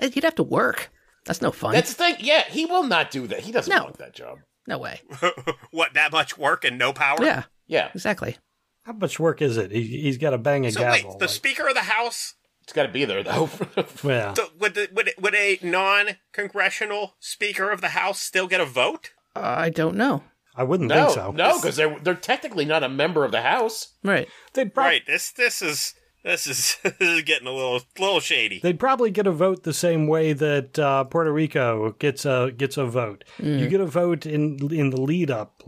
[laughs] He'd have to work. That's no fun. That's the thing. Yeah, he will not do that. He doesn't No. want that job. No way. [laughs] what, that much work and no power? Yeah, Yeah. exactly. How much work is it? He, he's got to bang a So gavel. wait, the like- Speaker of the House It's got to be there, though. [laughs] yeah, So would, the, would, would a non-congressional Speaker of the House still get a vote? Uh, I don't know. I wouldn't no, think so. no, because they're, they're technically not a member of the House. Right. They'd prob- Right. This this is this is [laughs] this is getting a little little shady. They'd probably get a vote the same way that uh, Puerto Rico gets a gets a vote. You get a vote in in the lead up,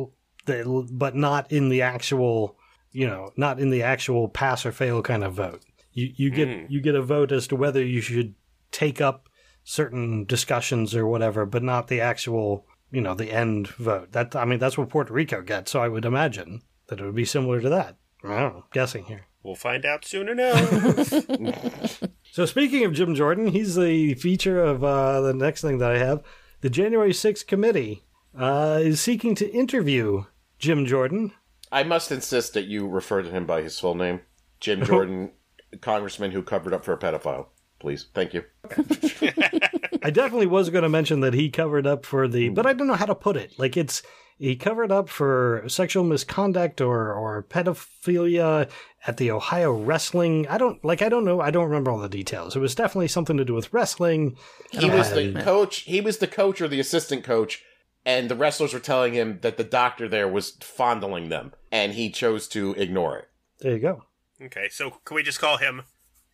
but not in the actual, you know, not in the actual pass or fail kind of vote. You you get you get a vote as to whether you should take up certain discussions or whatever, but not the actual, you know, the end vote. That I mean, that's what Puerto Rico gets. So I would imagine that it would be similar to that. I don't know, guessing here. We'll find out soon enough. [laughs] So speaking of Jim Jordan, he's the feature of uh, the next thing that I have. The January 6th committee uh, is seeking to interview Jim Jordan. I must insist that you refer to him by his full name Jim [laughs] Jordan, congressman who covered up for a pedophile. Please. Thank you. [laughs] I definitely was going to mention that he covered up for the, but I don't know how to put it. Like it's he covered up for sexual misconduct or or pedophilia at the Ohio wrestling. I don't like. I don't know. I don't remember all the details. It was definitely something to do with wrestling. He was the coach. He was the coach or the assistant coach, and the wrestlers were telling him that the doctor there was fondling them, and he chose to ignore it. There you go. okay, so can we just call him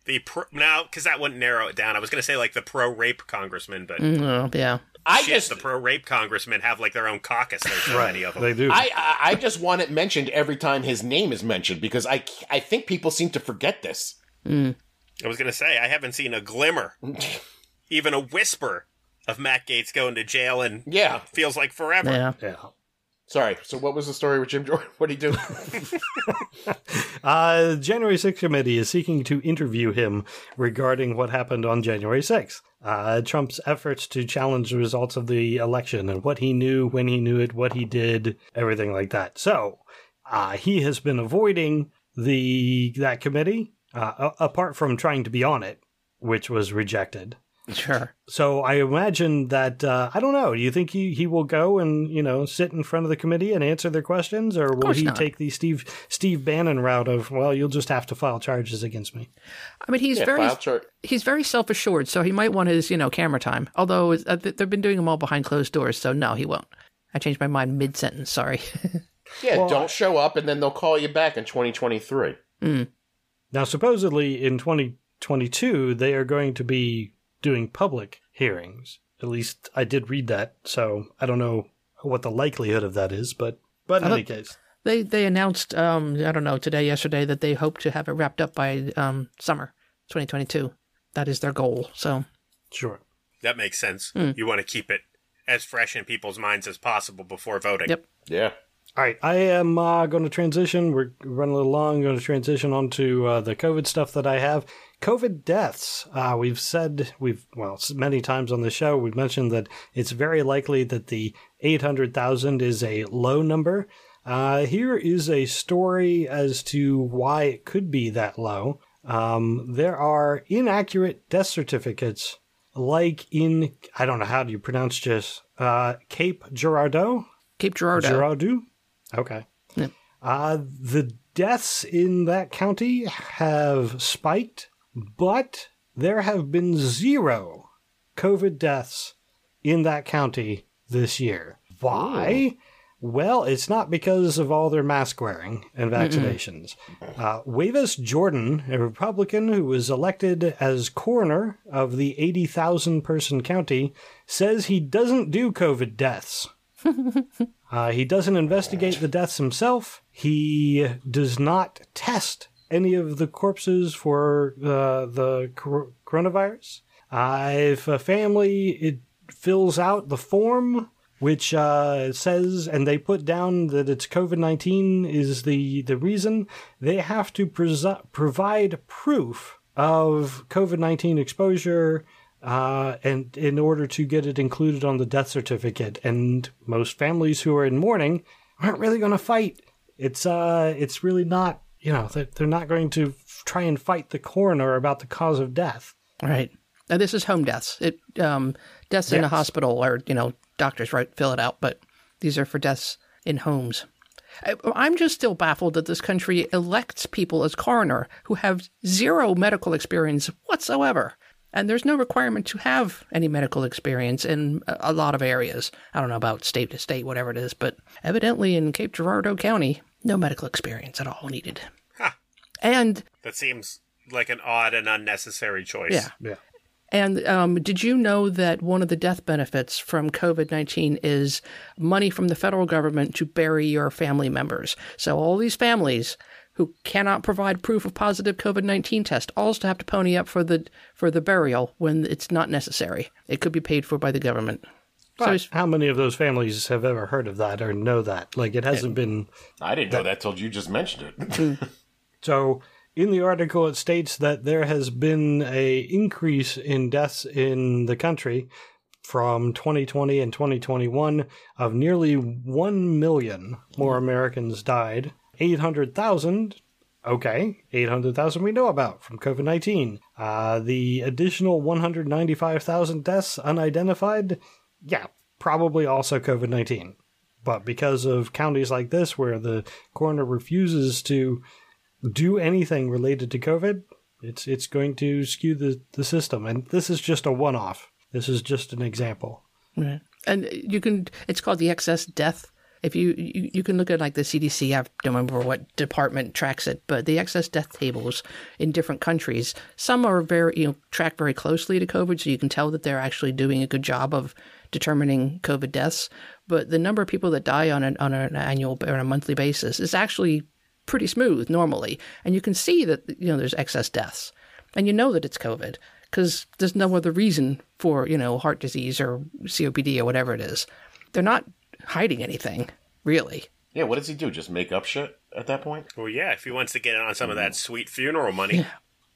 the pro now? Because that wouldn't narrow it down. I was going to say like the pro rape congressman, but Mm, yeah. I shit, just, the pro rape congressmen have like their own caucus. There's so many of them. They do. I, I, I just want it mentioned every time his name is mentioned because I, I think people seem to forget this. I was going to say I haven't seen a glimmer, [laughs] even a whisper of Matt Gaetz going to jail, and Yeah. feels like forever. Yeah. yeah. Sorry. So what was the story with Jim Jordan? [laughs] What did he do? [laughs] Uh, January 6th committee is seeking to interview him regarding what happened on January 6th. Uh, Trump's efforts to challenge the results of the election and what he knew, when he knew it, what he did, everything like that. So, uh, he has been avoiding the that committee, uh, apart from trying to be on it, which was rejected. Sure. So I imagine that uh, I don't know. Do you think he, he will go and you know sit in front of the committee and answer their questions, or will he not. take the Steve Steve Bannon route of well, you'll just have to file charges against me? I mean, he's Yeah, very file chart. he's very self assured, so he might want his you know camera time. Although uh, they've been doing them all behind closed doors, so no, he won't. I changed my mind mid sentence. Sorry. [laughs] Yeah, don't show up, and then they'll call you back in 2023. Now, supposedly in 2022 they are going to be doing public hearings. At least I did read that, so I don't know what the likelihood of that is, but but in any case, they they announced um I don't know today yesterday that they hope to have it wrapped up by um summer 2022. That is their goal. So sure. That makes sense. Hmm. You want to keep it as fresh in people's minds as possible before voting. Yep. Yeah. All right, I am uh, going to transition. We're running a little long. I'm going to transition onto uh, the COVID stuff that I have. COVID deaths. Uh, we've said we've well many times on the show. We've mentioned that it's very likely that the eight hundred thousand is a low number. Uh, here is a story as to why it could be that low. Um, there are inaccurate death certificates, like in I don't know how do you pronounce this, uh, Cape Girardeau. Cape Girardeau. Girardeau? Okay. Yeah. Uh, the deaths in that county have spiked but there have been zero COVID deaths in that county this year. Why? Well, it's not because of all their mask wearing and vaccinations. Uh, Wavis Jordan, a Republican who was elected as coroner of the 80,000 person county, says he doesn't do COVID deaths. [laughs] uh, he doesn't investigate the deaths himself. He does not test any of the corpses for uh, the cor- coronavirus. Uh, if a family it fills out the form which uh, says, and they put down that it's COVID nineteen is the the reason they have to pres- provide proof of COVID nineteen exposure. Uh, and in order to get it included on the death certificate, and most families who are in mourning aren't really going to fight. It's uh, it's really not. You know, they're, they're not going to try and fight the coroner about the cause of death. Right. Now this is home deaths. It um, deaths in a hospital or you know doctors right fill it out, but these are for deaths in homes. I- I'm just still baffled that this country elects people as coroner who have zero medical experience whatsoever. And there's no requirement to have any medical experience in a lot of areas. I don't know about state to state, whatever it is, but evidently in Cape Girardeau County, no medical experience at all needed. Huh. And That seems like an odd and unnecessary choice. yeah, Yeah. And um, did you know that one of the death benefits from COVID 19 is money from the federal government to bury your family members? So, all these families who cannot provide proof of positive COVID 19 test also have to pony up for the, for the burial when it's not necessary. It could be paid for by the government. But So, how many of those families have ever heard of that or know that? Like, it hasn't been. I didn't know that till you just mentioned it. [laughs] So, in the article, it states that there has been a increase in deaths in the country from 2020 and 2021 of nearly 1 million more Americans died. 800,000 Okay, 800,000 we know about from COVID 19. Uh, the additional 195,000 deaths unidentified, yeah, probably also COVID 19. But because of counties like this where the coroner refuses to do anything related to COVID, it's it's going to skew the, the system. And this is just a one off. This is just an example. Right. And you can, it's called the excess death. If you, you, you can look at like the CDC, I don't remember what department tracks it, but the excess death tables in different countries, some are very, you know, tracked very closely to COVID, so you can tell that they're actually doing a good job of determining COVID deaths. But the number of people that die on an, on an annual or a monthly basis is actually pretty smooth normally. And you can see that, you know, there's excess deaths. And you know that it's COVID because there's no other reason for, you know, heart disease or COPD or whatever it is. They're not hiding anything, really. yeah, what does he do? Just make up shit at that point? Well, yeah, if he wants to get in on some of that sweet funeral money.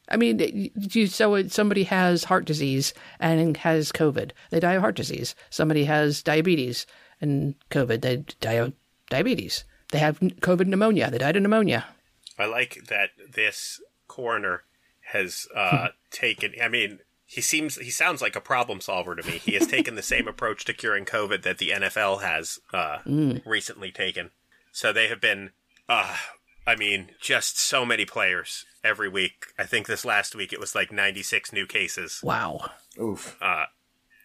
I mean, you, so somebody has heart disease and has COVID. They die of heart disease. Somebody has diabetes and COVID. They die of diabetes. They have COVID pneumonia. They died of pneumonia. I like that this coroner has uh, taken. I mean, he seems he sounds like a problem solver to me. He has taken the same approach to curing COVID that the NFL has uh, recently taken. So they have been. Uh, I mean, just so many players every week. I think this last week it was like 96 new cases. Wow. Oof.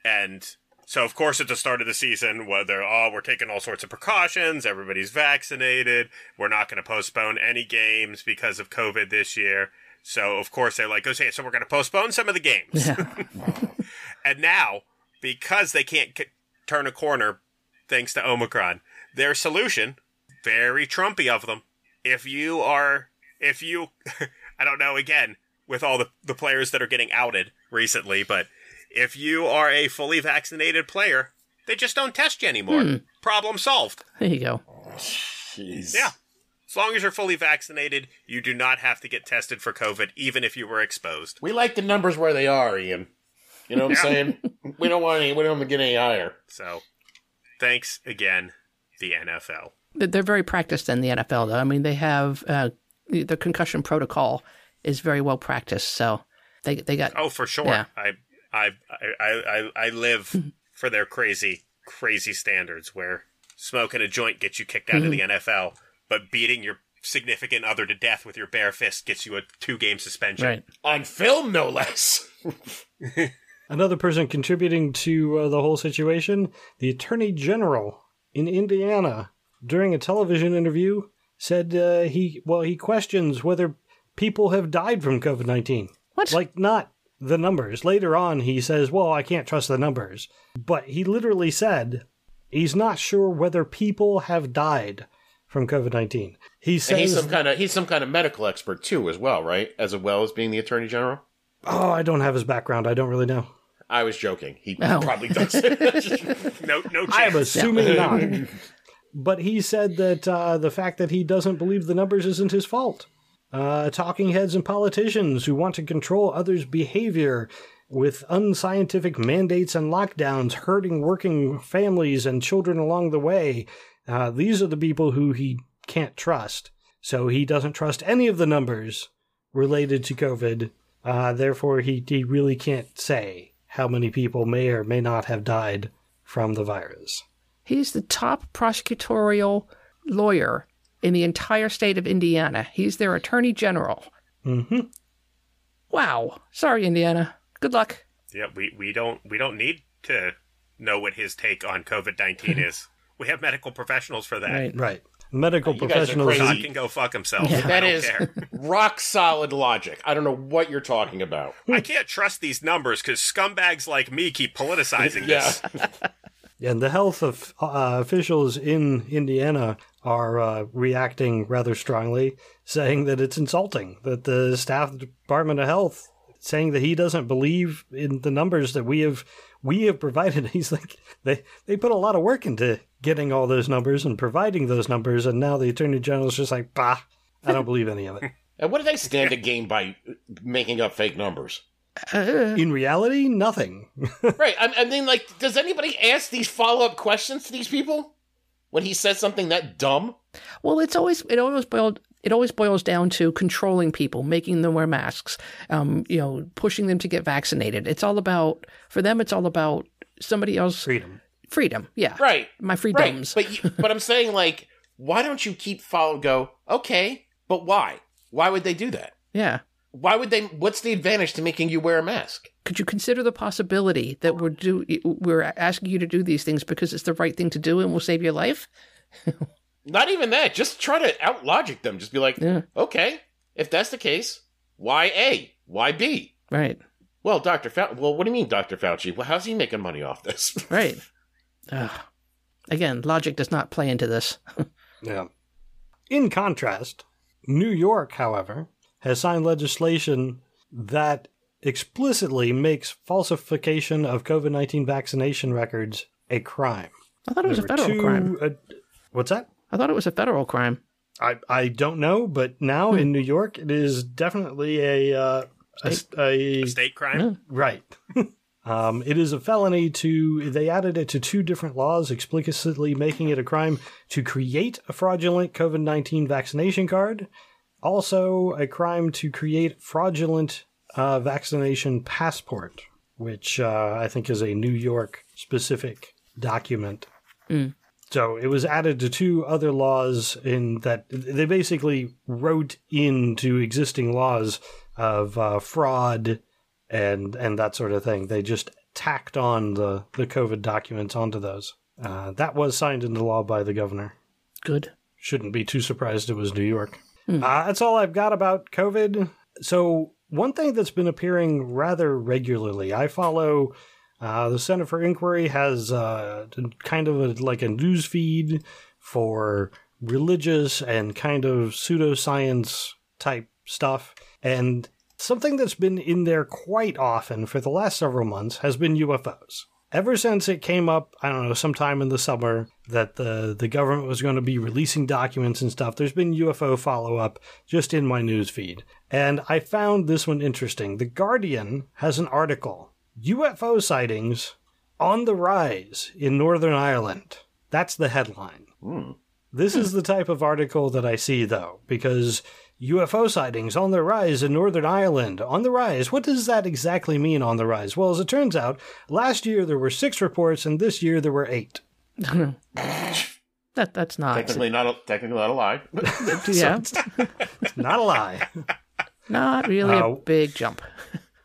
And so, of course, at the start of the season, whether, oh, we're taking all sorts of precautions, everybody's vaccinated, we're not going to postpone any games because of COVID this year. So, of course, they're like, okay, so we're going to postpone some of the games. [laughs] and now, because they can't c- turn a corner thanks to Omicron, their solution, very Trumpy of them, if you are, if you, [laughs] I don't know, again, with all the, the players that are getting outed recently, but if you are a fully vaccinated player, they just don't test you anymore. Hmm. Problem solved. There you go. Jeez. Yeah. As long as you're fully vaccinated, you do not have to get tested for COVID, even if you were exposed. We like the numbers where they are, Ian. You know what I'm saying? we don't want any. We don't want to get any higher. So, thanks again, the NFL. They're they're very practiced in the NFL, though. I mean, they have uh, the the concussion protocol is very well practiced. So they they got Oh, for sure. Yeah. I, I, I, I, I live [laughs] for their crazy, crazy standards where smoking a joint gets you kicked out of the NFL, but beating your significant other to death with your bare fist gets you a two game suspension. Right. On film, no less. [laughs] Another person contributing to uh, the whole situation, the Attorney General in Indiana, during a television interview, said uh, he well he questions whether people have died from COVID nineteen. What? Like not the numbers. Later on, he says, "Well, I can't trust the numbers," but he literally said he's not sure whether people have died from COVID nineteen. He And says, he's some kind of he's some kind of medical expert too, as well, right? As well as being the attorney general. "Oh, I don't have his background. I don't really know." I was joking. He Oh. probably [laughs] does. [laughs] No, no chance. I'm assuming not. [laughs] But he said that uh, the fact that he doesn't believe the numbers isn't his fault. Uh, talking heads and politicians who want to control others' behavior with unscientific mandates and lockdowns, hurting working families and children along the way. Uh, these are the people who he can't trust. So he doesn't trust any of the numbers related to COVID. Uh, therefore, he, he really can't say how many people may or may not have died from the virus. He's the top prosecutorial lawyer in the entire state of Indiana. He's their attorney general. Mm-hmm. Wow. Sorry, Indiana. Good luck. Yeah, we, we don't we don't need to know what his take on COVID nineteen [laughs] is. We have medical professionals for that. Right. Right. Medical You guys are professionals. crazy. Todd can go fuck himself. I that care. rock solid logic. I don't know what you're talking about. I can't trust these numbers because scumbags like me keep politicizing Yeah. this. [laughs] And the health of uh, officials in Indiana are uh, reacting rather strongly, saying that it's insulting that the staff of the Department of Health saying that he doesn't believe in the numbers that we have we have provided. [laughs] He's like they they put a lot of work into getting all those numbers and providing those numbers, and now the Attorney General's just like, bah, I don't believe any of it. [laughs] And what do they stand to gain by making up fake numbers? Uh, In reality, nothing. [laughs] Right. I, I mean, like, does anybody ask these follow up questions to these people when he says something that dumb? well, it's always it always boiled it always boils down to controlling people, making them wear masks, um, you know, pushing them to get vaccinated. It's all about for them. It's all about somebody else Freedom. freedom. Yeah, Right. my Right. freedoms. But you, but I'm saying like, why don't you keep follow? Go okay, but why? Why would they do that? yeah. Why would they? What's the advantage to making you wear a mask? Could you consider the possibility that we're do we're asking you to do these things because it's the right thing to do and will save your life? [laughs] Not even that. Just try to out logic them. Just be like, Yeah. okay, if that's the case, why A? Why B? Right. Well, Dr. Fauci. Well, what do you mean, Dr. Fauci? Well, how's he making money off this? [laughs] Right. Ugh. Again, logic does not play into this. [laughs] Yeah. In contrast, New York, however, has signed legislation that explicitly makes falsification of COVID 19 vaccination records a crime. I thought it was a federal two, crime. uh, what's that? I thought it was a federal crime. I, I don't know, but now in New York, it is definitely a. Uh, a, a, A state crime. Right. [laughs] um, it is a felony to. They added it to two different laws, explicitly making it a crime to create a fraudulent COVID 19 vaccination card. Also, a crime to create fraudulent uh, vaccination passport, which uh, I think is a New York specific document. So it was added to two other laws in that they basically wrote into existing laws of uh, fraud and and that sort of thing. They just tacked on the the COVID documents onto those. Uh, that was signed into law by the governor. Good. Shouldn't be too surprised it was New York. Uh, that's all I've got about COVID. So one thing that's been appearing rather regularly, I follow. Uh, the Center for Inquiry has uh, kind of a, like a news feed for religious and kind of pseudoscience type stuff. And something that's been in there quite often for the last several months has been UFOs. Ever since it came up, I don't know, sometime in the summer that the, the government was going to be releasing documents and stuff, there's been UFO follow up just in my news feed. And I found this one interesting. The Guardian has an article UFO sightings on the rise in Northern Ireland. That's the headline. Hmm. This is hmm. the type of article that I see, though, because UFO sightings on the rise in Northern Ireland. On the rise. What does that exactly mean on the rise? Well, as it turns out, last year there were six reports, and this year there were eight. [laughs] That that's not. Technically not a, technically not a lie. [laughs] yeah, [laughs] Not a lie. not really a Oh. big jump.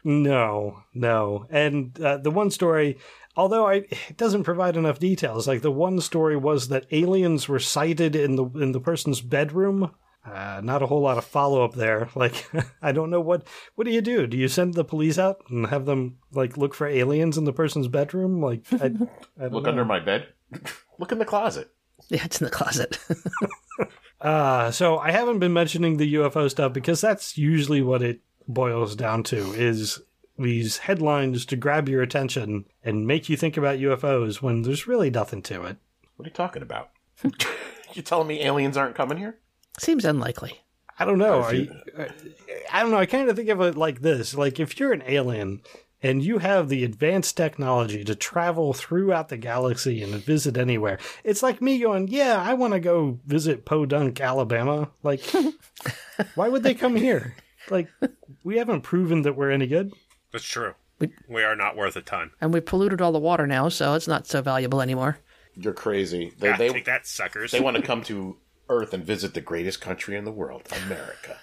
No, no. And uh, the one story, although I, it doesn't provide enough details, like the one story was that aliens were sighted in the in the person's bedroom. Uh, not a whole lot of follow up there. [laughs] Like, [laughs] I don't know what what do you do? Do you send the police out and have them like look for aliens in the person's bedroom? Like, [laughs] I, I don't Look know. under my bed. Look in the closet. Yeah, it's in the closet. Uh, so I haven't been mentioning the UFO stuff because that's usually what it boils down to is these headlines to grab your attention and make you think about UFOs when there's really nothing to it. What are you talking about? [laughs] you telling me aliens aren't coming here? Seems unlikely. I don't know. Are you, uh, I don't know. I kind of think of it like this: like if you're an alien and you have the advanced technology to travel throughout the galaxy and visit anywhere, it's like me going, "Yeah, I want to go visit Podunk, Alabama." Like, [laughs] why would they come here? Like, we haven't proven that we're any good. That's true. We are not worth a ton. And we've polluted all the water now, so it's not so valuable anymore. You're crazy. They Yeah, they, take that, suckers. they want to come to Earth and visit the greatest country in the world, America,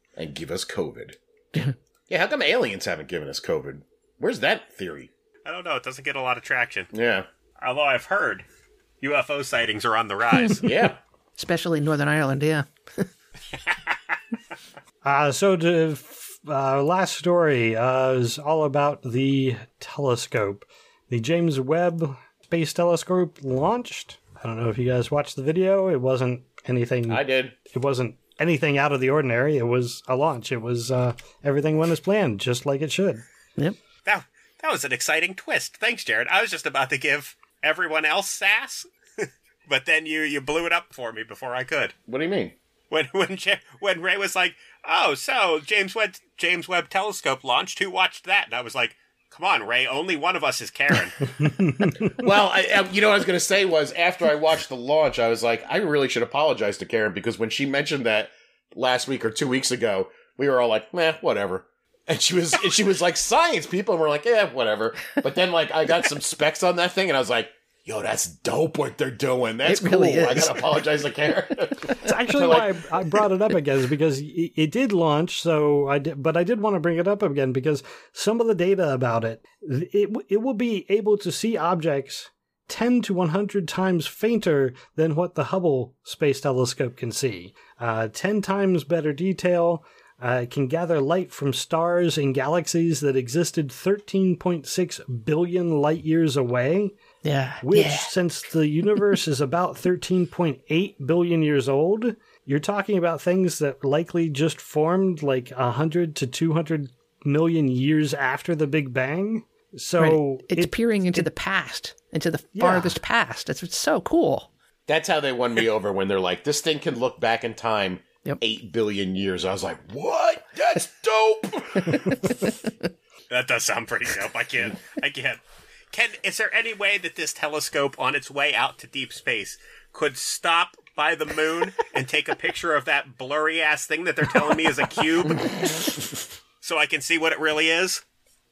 [laughs] and give us COVID. [laughs] yeah, how come aliens haven't given us COVID? Where's that theory? I don't know. It doesn't get a lot of traction. Yeah, Although I've heard UFO sightings are on the rise. [laughs] yeah. Especially in Northern Ireland, yeah. Uh, so the uh, last story uh, is all about the telescope. The James Webb Space Telescope launched. I don't know if you guys watched the video. It wasn't anything. I did. it wasn't anything out of the ordinary. It was a launch. It was uh, everything went as planned, just like it should. Yep. that, that was an exciting twist. Thanks, Jared. I was just about to give everyone else sass, [laughs] but then you, you blew it up for me before I could. What do you mean? When when Ja- when Ray was like, "Oh, so James Webb James Webb Telescope launched. Who watched that?" And I was like, "Come on, Ray. Only one of us is Karen." [laughs] Well, I, I- you know what I was going to say was after I watched the launch, I was like, I really should apologize to Karen because when she mentioned that last week or two weeks ago, we were all like, "Meh, whatever." And she was, and she was like, "Science people," and we're like, "Yeah, whatever." But then, like, I got some specs on that thing, and I was like, "Yo, that's dope what they're doing. That's It really cool." I gotta [laughs] apologize to Karen. It's actually [laughs] why I, I brought it up again is because it, it did launch. So I did, but I did want to bring it up again because some of the data about it, it it will be able to see objects ten to one hundred times fainter than what the Hubble Space Telescope can see. Uh, ten times better detail. Uh, can gather light from stars and galaxies that existed 13.6 billion light years away Yeah. which yeah. since the universe is about [laughs] 13.8 billion years old you're talking about things that likely just formed like 100 to 200 million years after the big bang so Right. It's it- peering into the past, into the Yeah. farthest past. It's, it's so cool. That's how they won me over when they're like, "This thing can look back in time." Yep. Eight billion years. I was like, "What? That's dope." [laughs] that does sound pretty dope. I can't. I can't. Can is there any way that this telescope on its way out to deep space could stop by the moon and take a picture of that blurry ass thing that they're telling me is a cube, [laughs] so I can see what it really is?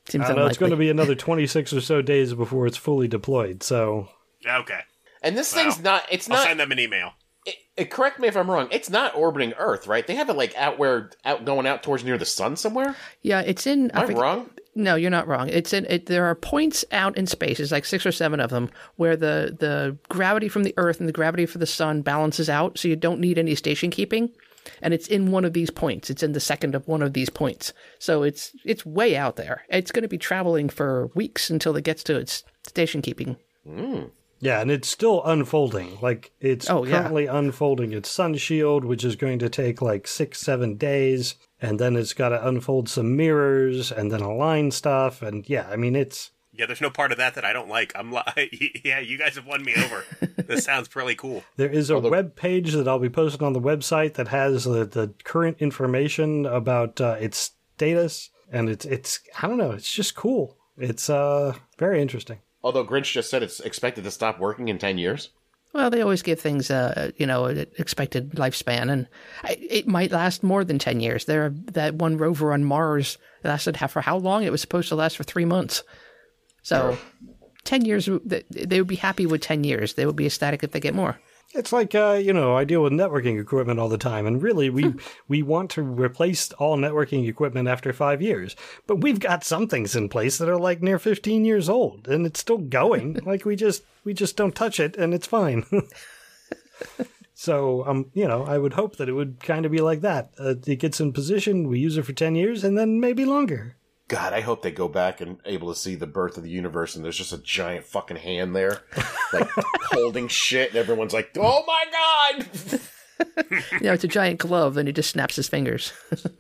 Seems I don't know, it's going to be another 26 or so days before it's fully deployed so Okay, And this thing's not. It's I'll not. send them an email. It, it- correct me if I'm wrong. It's not orbiting Earth, right? They have it like out where out going out towards near the sun somewhere. yeah, it's in. Am I forget- wrong? No, you're not wrong. It's in. It, there are points out in space. It's like six or seven of them where the the gravity from the Earth and the gravity for the Sun balances out, so you don't need any station keeping. And it's in one of these points. It's in the second of one of these points. So it's it's way out there. It's going to be traveling for weeks until it gets to its station keeping. Hmm. Yeah, and it's still unfolding. Like it's Oh, yeah. currently unfolding its sun shield, which is going to take like six, seven days, and then it's got to unfold some mirrors and then align stuff. And yeah, I mean it's Yeah, there's no part of that that I don't like. I'm li- [laughs] yeah, you guys have won me over. [laughs] this sounds really cool. there is a web page that I'll be posting on the website that has the, the current information about uh, its status, and it's it's I don't know, it's just cool. It's uh very interesting. Although Grinch just said it's expected to stop working in ten years. Well, they always give things, uh, you know, an expected lifespan, and it might last more than ten years. There, that one rover on Mars lasted for how long? It was supposed to last for three months. So, 10 years, they would be happy with 10 years. They would be ecstatic if they get more. It's like uh, you know, I deal with networking equipment all the time, and really, we we want to replace all networking equipment after five years, but we've got some things in place that are like near fifteen years old, and it's still going. [laughs] like we just we just don't touch it, and it's fine. [laughs] so um, you know, I would hope that it would kind of be like that. Uh, it gets in position, we use it for ten years, and then maybe longer. God, I hope they go back and able to see the birth of the universe, and there's just a giant fucking hand there, like [laughs] holding shit, and everyone's like, "Oh my god!" [laughs] You know, it's a giant glove, and he just snaps his fingers.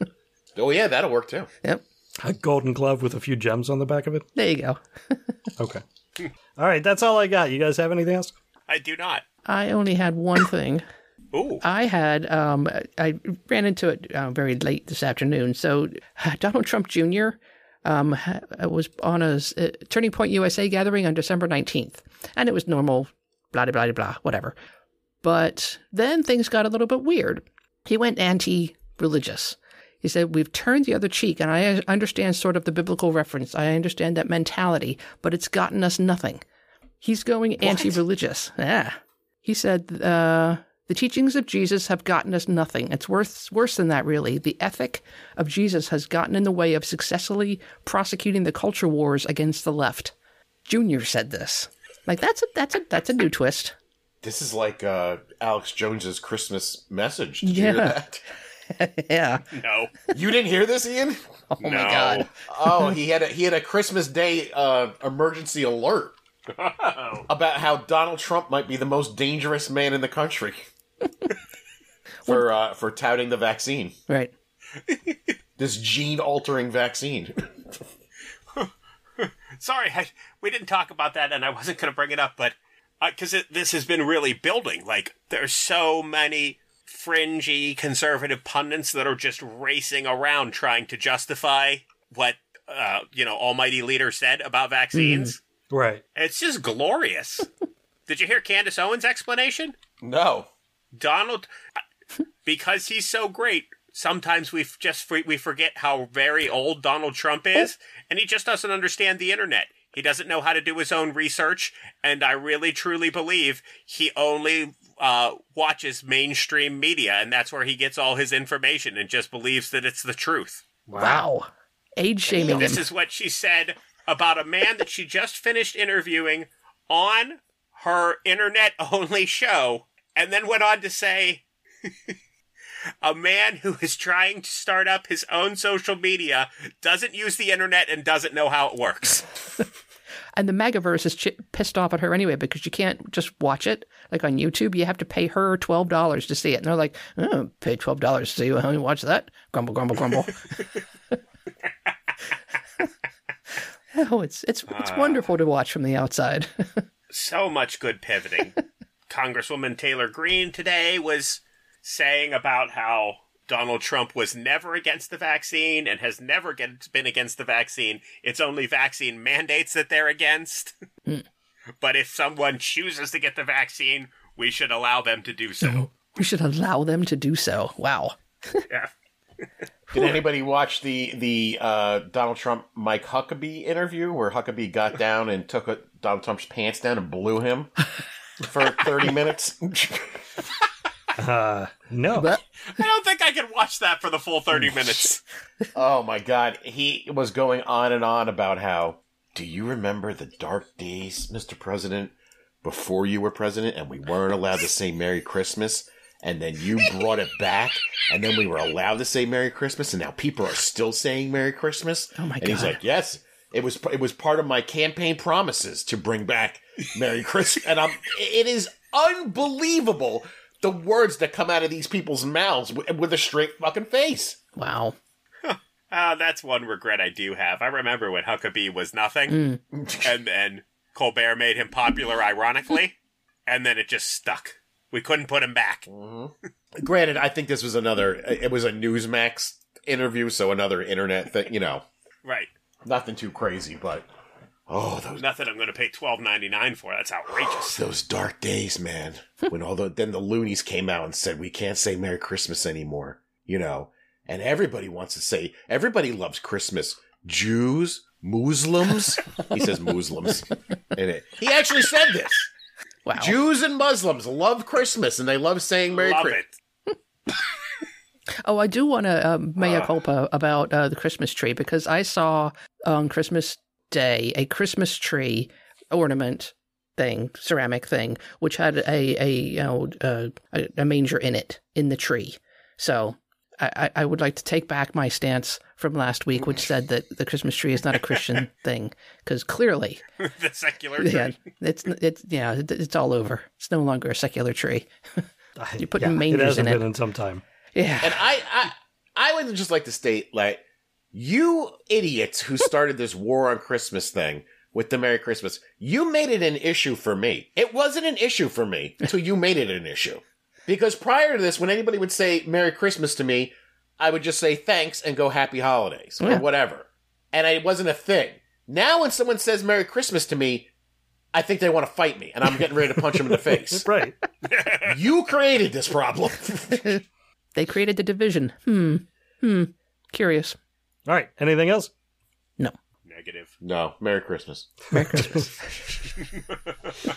[laughs] oh yeah, that'll work too. yep. A golden glove with a few gems on the back of it. There you go. Okay. all right, that's all I got. You guys have anything else? I do not. I only had one thing. [coughs] Ooh. I had, um, I ran into it uh, very late this afternoon. So Donald Trump Jr. Um, ha- was on a s- uh, Turning Point USA gathering on December 19th, and it was normal, blah, blah, blah, blah, whatever. But then things got a little bit weird. He went anti religious. He said, We've turned the other cheek, and I understand sort of the biblical reference. I understand that mentality, but it's gotten us nothing. He's going anti religious. Yeah. He said, uh, the teachings of Jesus have gotten us nothing. It's worse, worse than that, really. The ethic of Jesus has gotten in the way of successfully prosecuting the culture wars against the left. Junior said this. Like that's a that's a that's a new twist. This is like uh, Alex Jones's Christmas message. Did you hear Yeah. that? [laughs] yeah. No. You didn't hear this, Ian? Oh no. my god. Oh, he had a he had a Christmas Day uh, emergency alert [laughs] about how Donald Trump might be the most dangerous man in the country [laughs] for uh, for touting the vaccine, Right. [laughs] this gene altering vaccine. [laughs] Sorry, I, we didn't talk about that, and I wasn't going to bring it up, but because this has been really building. Like, there's so many fringy conservative pundits that are just racing around trying to justify what uh, you know Almighty Leader said about vaccines. Right. It's just glorious. Did you hear Candace Owens' explanation? No, Donald, because he's so great, sometimes we just we forget how very old Donald Trump is, and he just doesn't understand the internet. He doesn't know how to do his own research, and I really truly believe he only uh, watches mainstream media, and that's where he gets all his information, and just believes that it's the truth. Wow. Age shaming This is what she said about a man that she just finished interviewing on her internet only show, and then went on to say a man who is trying to start up his own social media doesn't use the internet and doesn't know how it works. [laughs] And the Magaverse is ch- pissed off at her anyway because you can't just watch it like on YouTube. You have to pay her twelve dollars to see it. And they're like, oh, "Pay twelve dollars to see how you watch that?" Grumble, grumble, grumble. [laughs] [laughs] oh, it's it's it's wonderful to watch from the outside. so much good pivoting. Congresswoman Taylor Greene today was saying about how Donald Trump was never against the vaccine and has never get, been against the vaccine. It's only vaccine mandates that they're against. [laughs] but if someone chooses to get the vaccine, we should allow them to do so. we should allow them to do so. Wow. yeah. [laughs] Did anybody watch the the uh, Donald Trump Mike Huckabee interview where Huckabee got down and took a, Donald Trump's pants down and blew him [laughs] for thirty minutes? Uh, no. But I don't think I can watch that for the full 30 minutes. oh my god, he was going on and on about how. Do you remember the dark days, Mr. President, before you were president, and we weren't allowed to say Merry Christmas? And then you brought it back, and then we were allowed to say Merry Christmas, and now people are still saying Merry Christmas. Oh my god. And he's like, "Yes, it was. It was part of my campaign promises to bring back Merry Christmas." And I'm. It is unbelievable the words that come out of these people's mouths with, with a straight fucking face. wow. [laughs] Ah, that's one regret I do have. I remember when Huckabee was nothing, [laughs] and then Colbert made him popular ironically, and then it just stuck. We couldn't put him back. Granted, I think this was another. It was a Newsmax interview, so another internet thing. You know, Right. nothing too crazy, but oh, those Nothing I'm going to pay twelve ninety nine for. That's outrageous. [gasps] those dark days, man. [laughs] when all the then the loonies came out and said we can't say Merry Christmas anymore. You know, and everybody wants to say everybody loves Christmas. Jews, Muslims. he says Muslims [laughs] in it. He actually said this. Wow. Jews and Muslims love Christmas and they love saying Merry Christmas. [laughs] Oh, I do want to um, mea culpa about uh, the Christmas tree because I saw on Christmas Day a Christmas tree ornament thing, ceramic thing, which had a a you know uh, a, a manger in it in the tree. So I, I I would like to take back my stance from last week, which said that the Christmas tree is not a Christian [laughs] thing, because clearly, [laughs] the secular yeah, it's it's yeah, it's all over. It's no longer a secular tree. [laughs] You're putting Yeah, mangers it hasn't in it. been in some time. Yeah, And I, I, I would just like to state, like, you idiots who started this war on Christmas thing with the Merry Christmas, you made it an issue for me. It wasn't an issue for me until you made it an issue. Because prior to this, when anybody would say Merry Christmas to me, I would just say thanks and go Happy Holidays or Yeah. whatever. And it wasn't a thing. Now, when someone says Merry Christmas to me, I think they want to fight me, and I'm getting ready to punch them in the [laughs] face. Right. [laughs] You created this problem. [laughs] they created the division. Hmm. Hmm. Curious. All right. Anything else? No. Negative. no, Merry Christmas. Merry Christmas. [laughs] [laughs]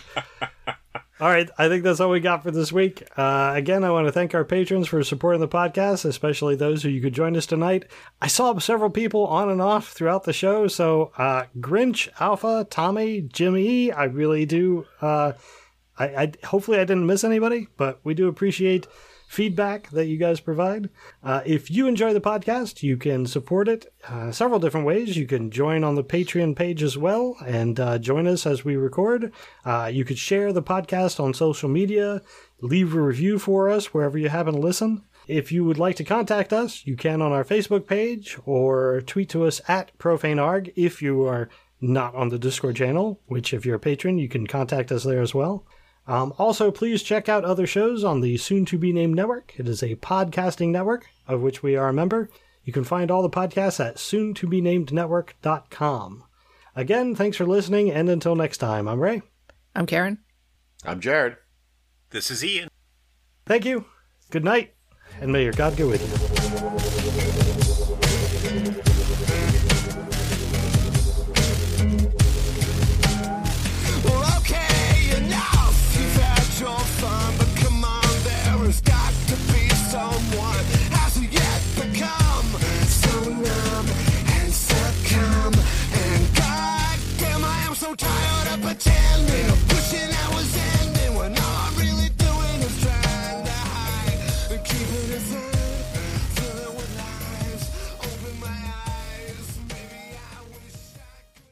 All right, I think that's all we got for this week. Uh, again, I want to thank our patrons for supporting the podcast, especially those who you could join us tonight. I saw several people on and off throughout the show, so uh, Grinch, Alpha, Tommy, Jimmy, I really do. Uh, I, I hopefully I didn't miss anybody, but we do appreciate feedback that you guys provide. Uh, if you enjoy the podcast, you can support it uh, several different ways. You can join on the Patreon page as well and uh, join us as we record. Uh, you could share the podcast on social media, leave a review for us wherever you happen to listen. If you would like to contact us, you can on our Facebook page or tweet to us at profanearg if you are not on the Discord channel, which if you're a patron, you can contact us there as well. Um, also, please check out other shows on the soon to be named network. It is a podcasting network of which we are a member. You can find all the podcasts at soon to be named network.com. Again, thanks for listening, and until next time, I'm Ray. I'm Karen. I'm Jared. This is Ian. Thank you, good night, and may your God go with you.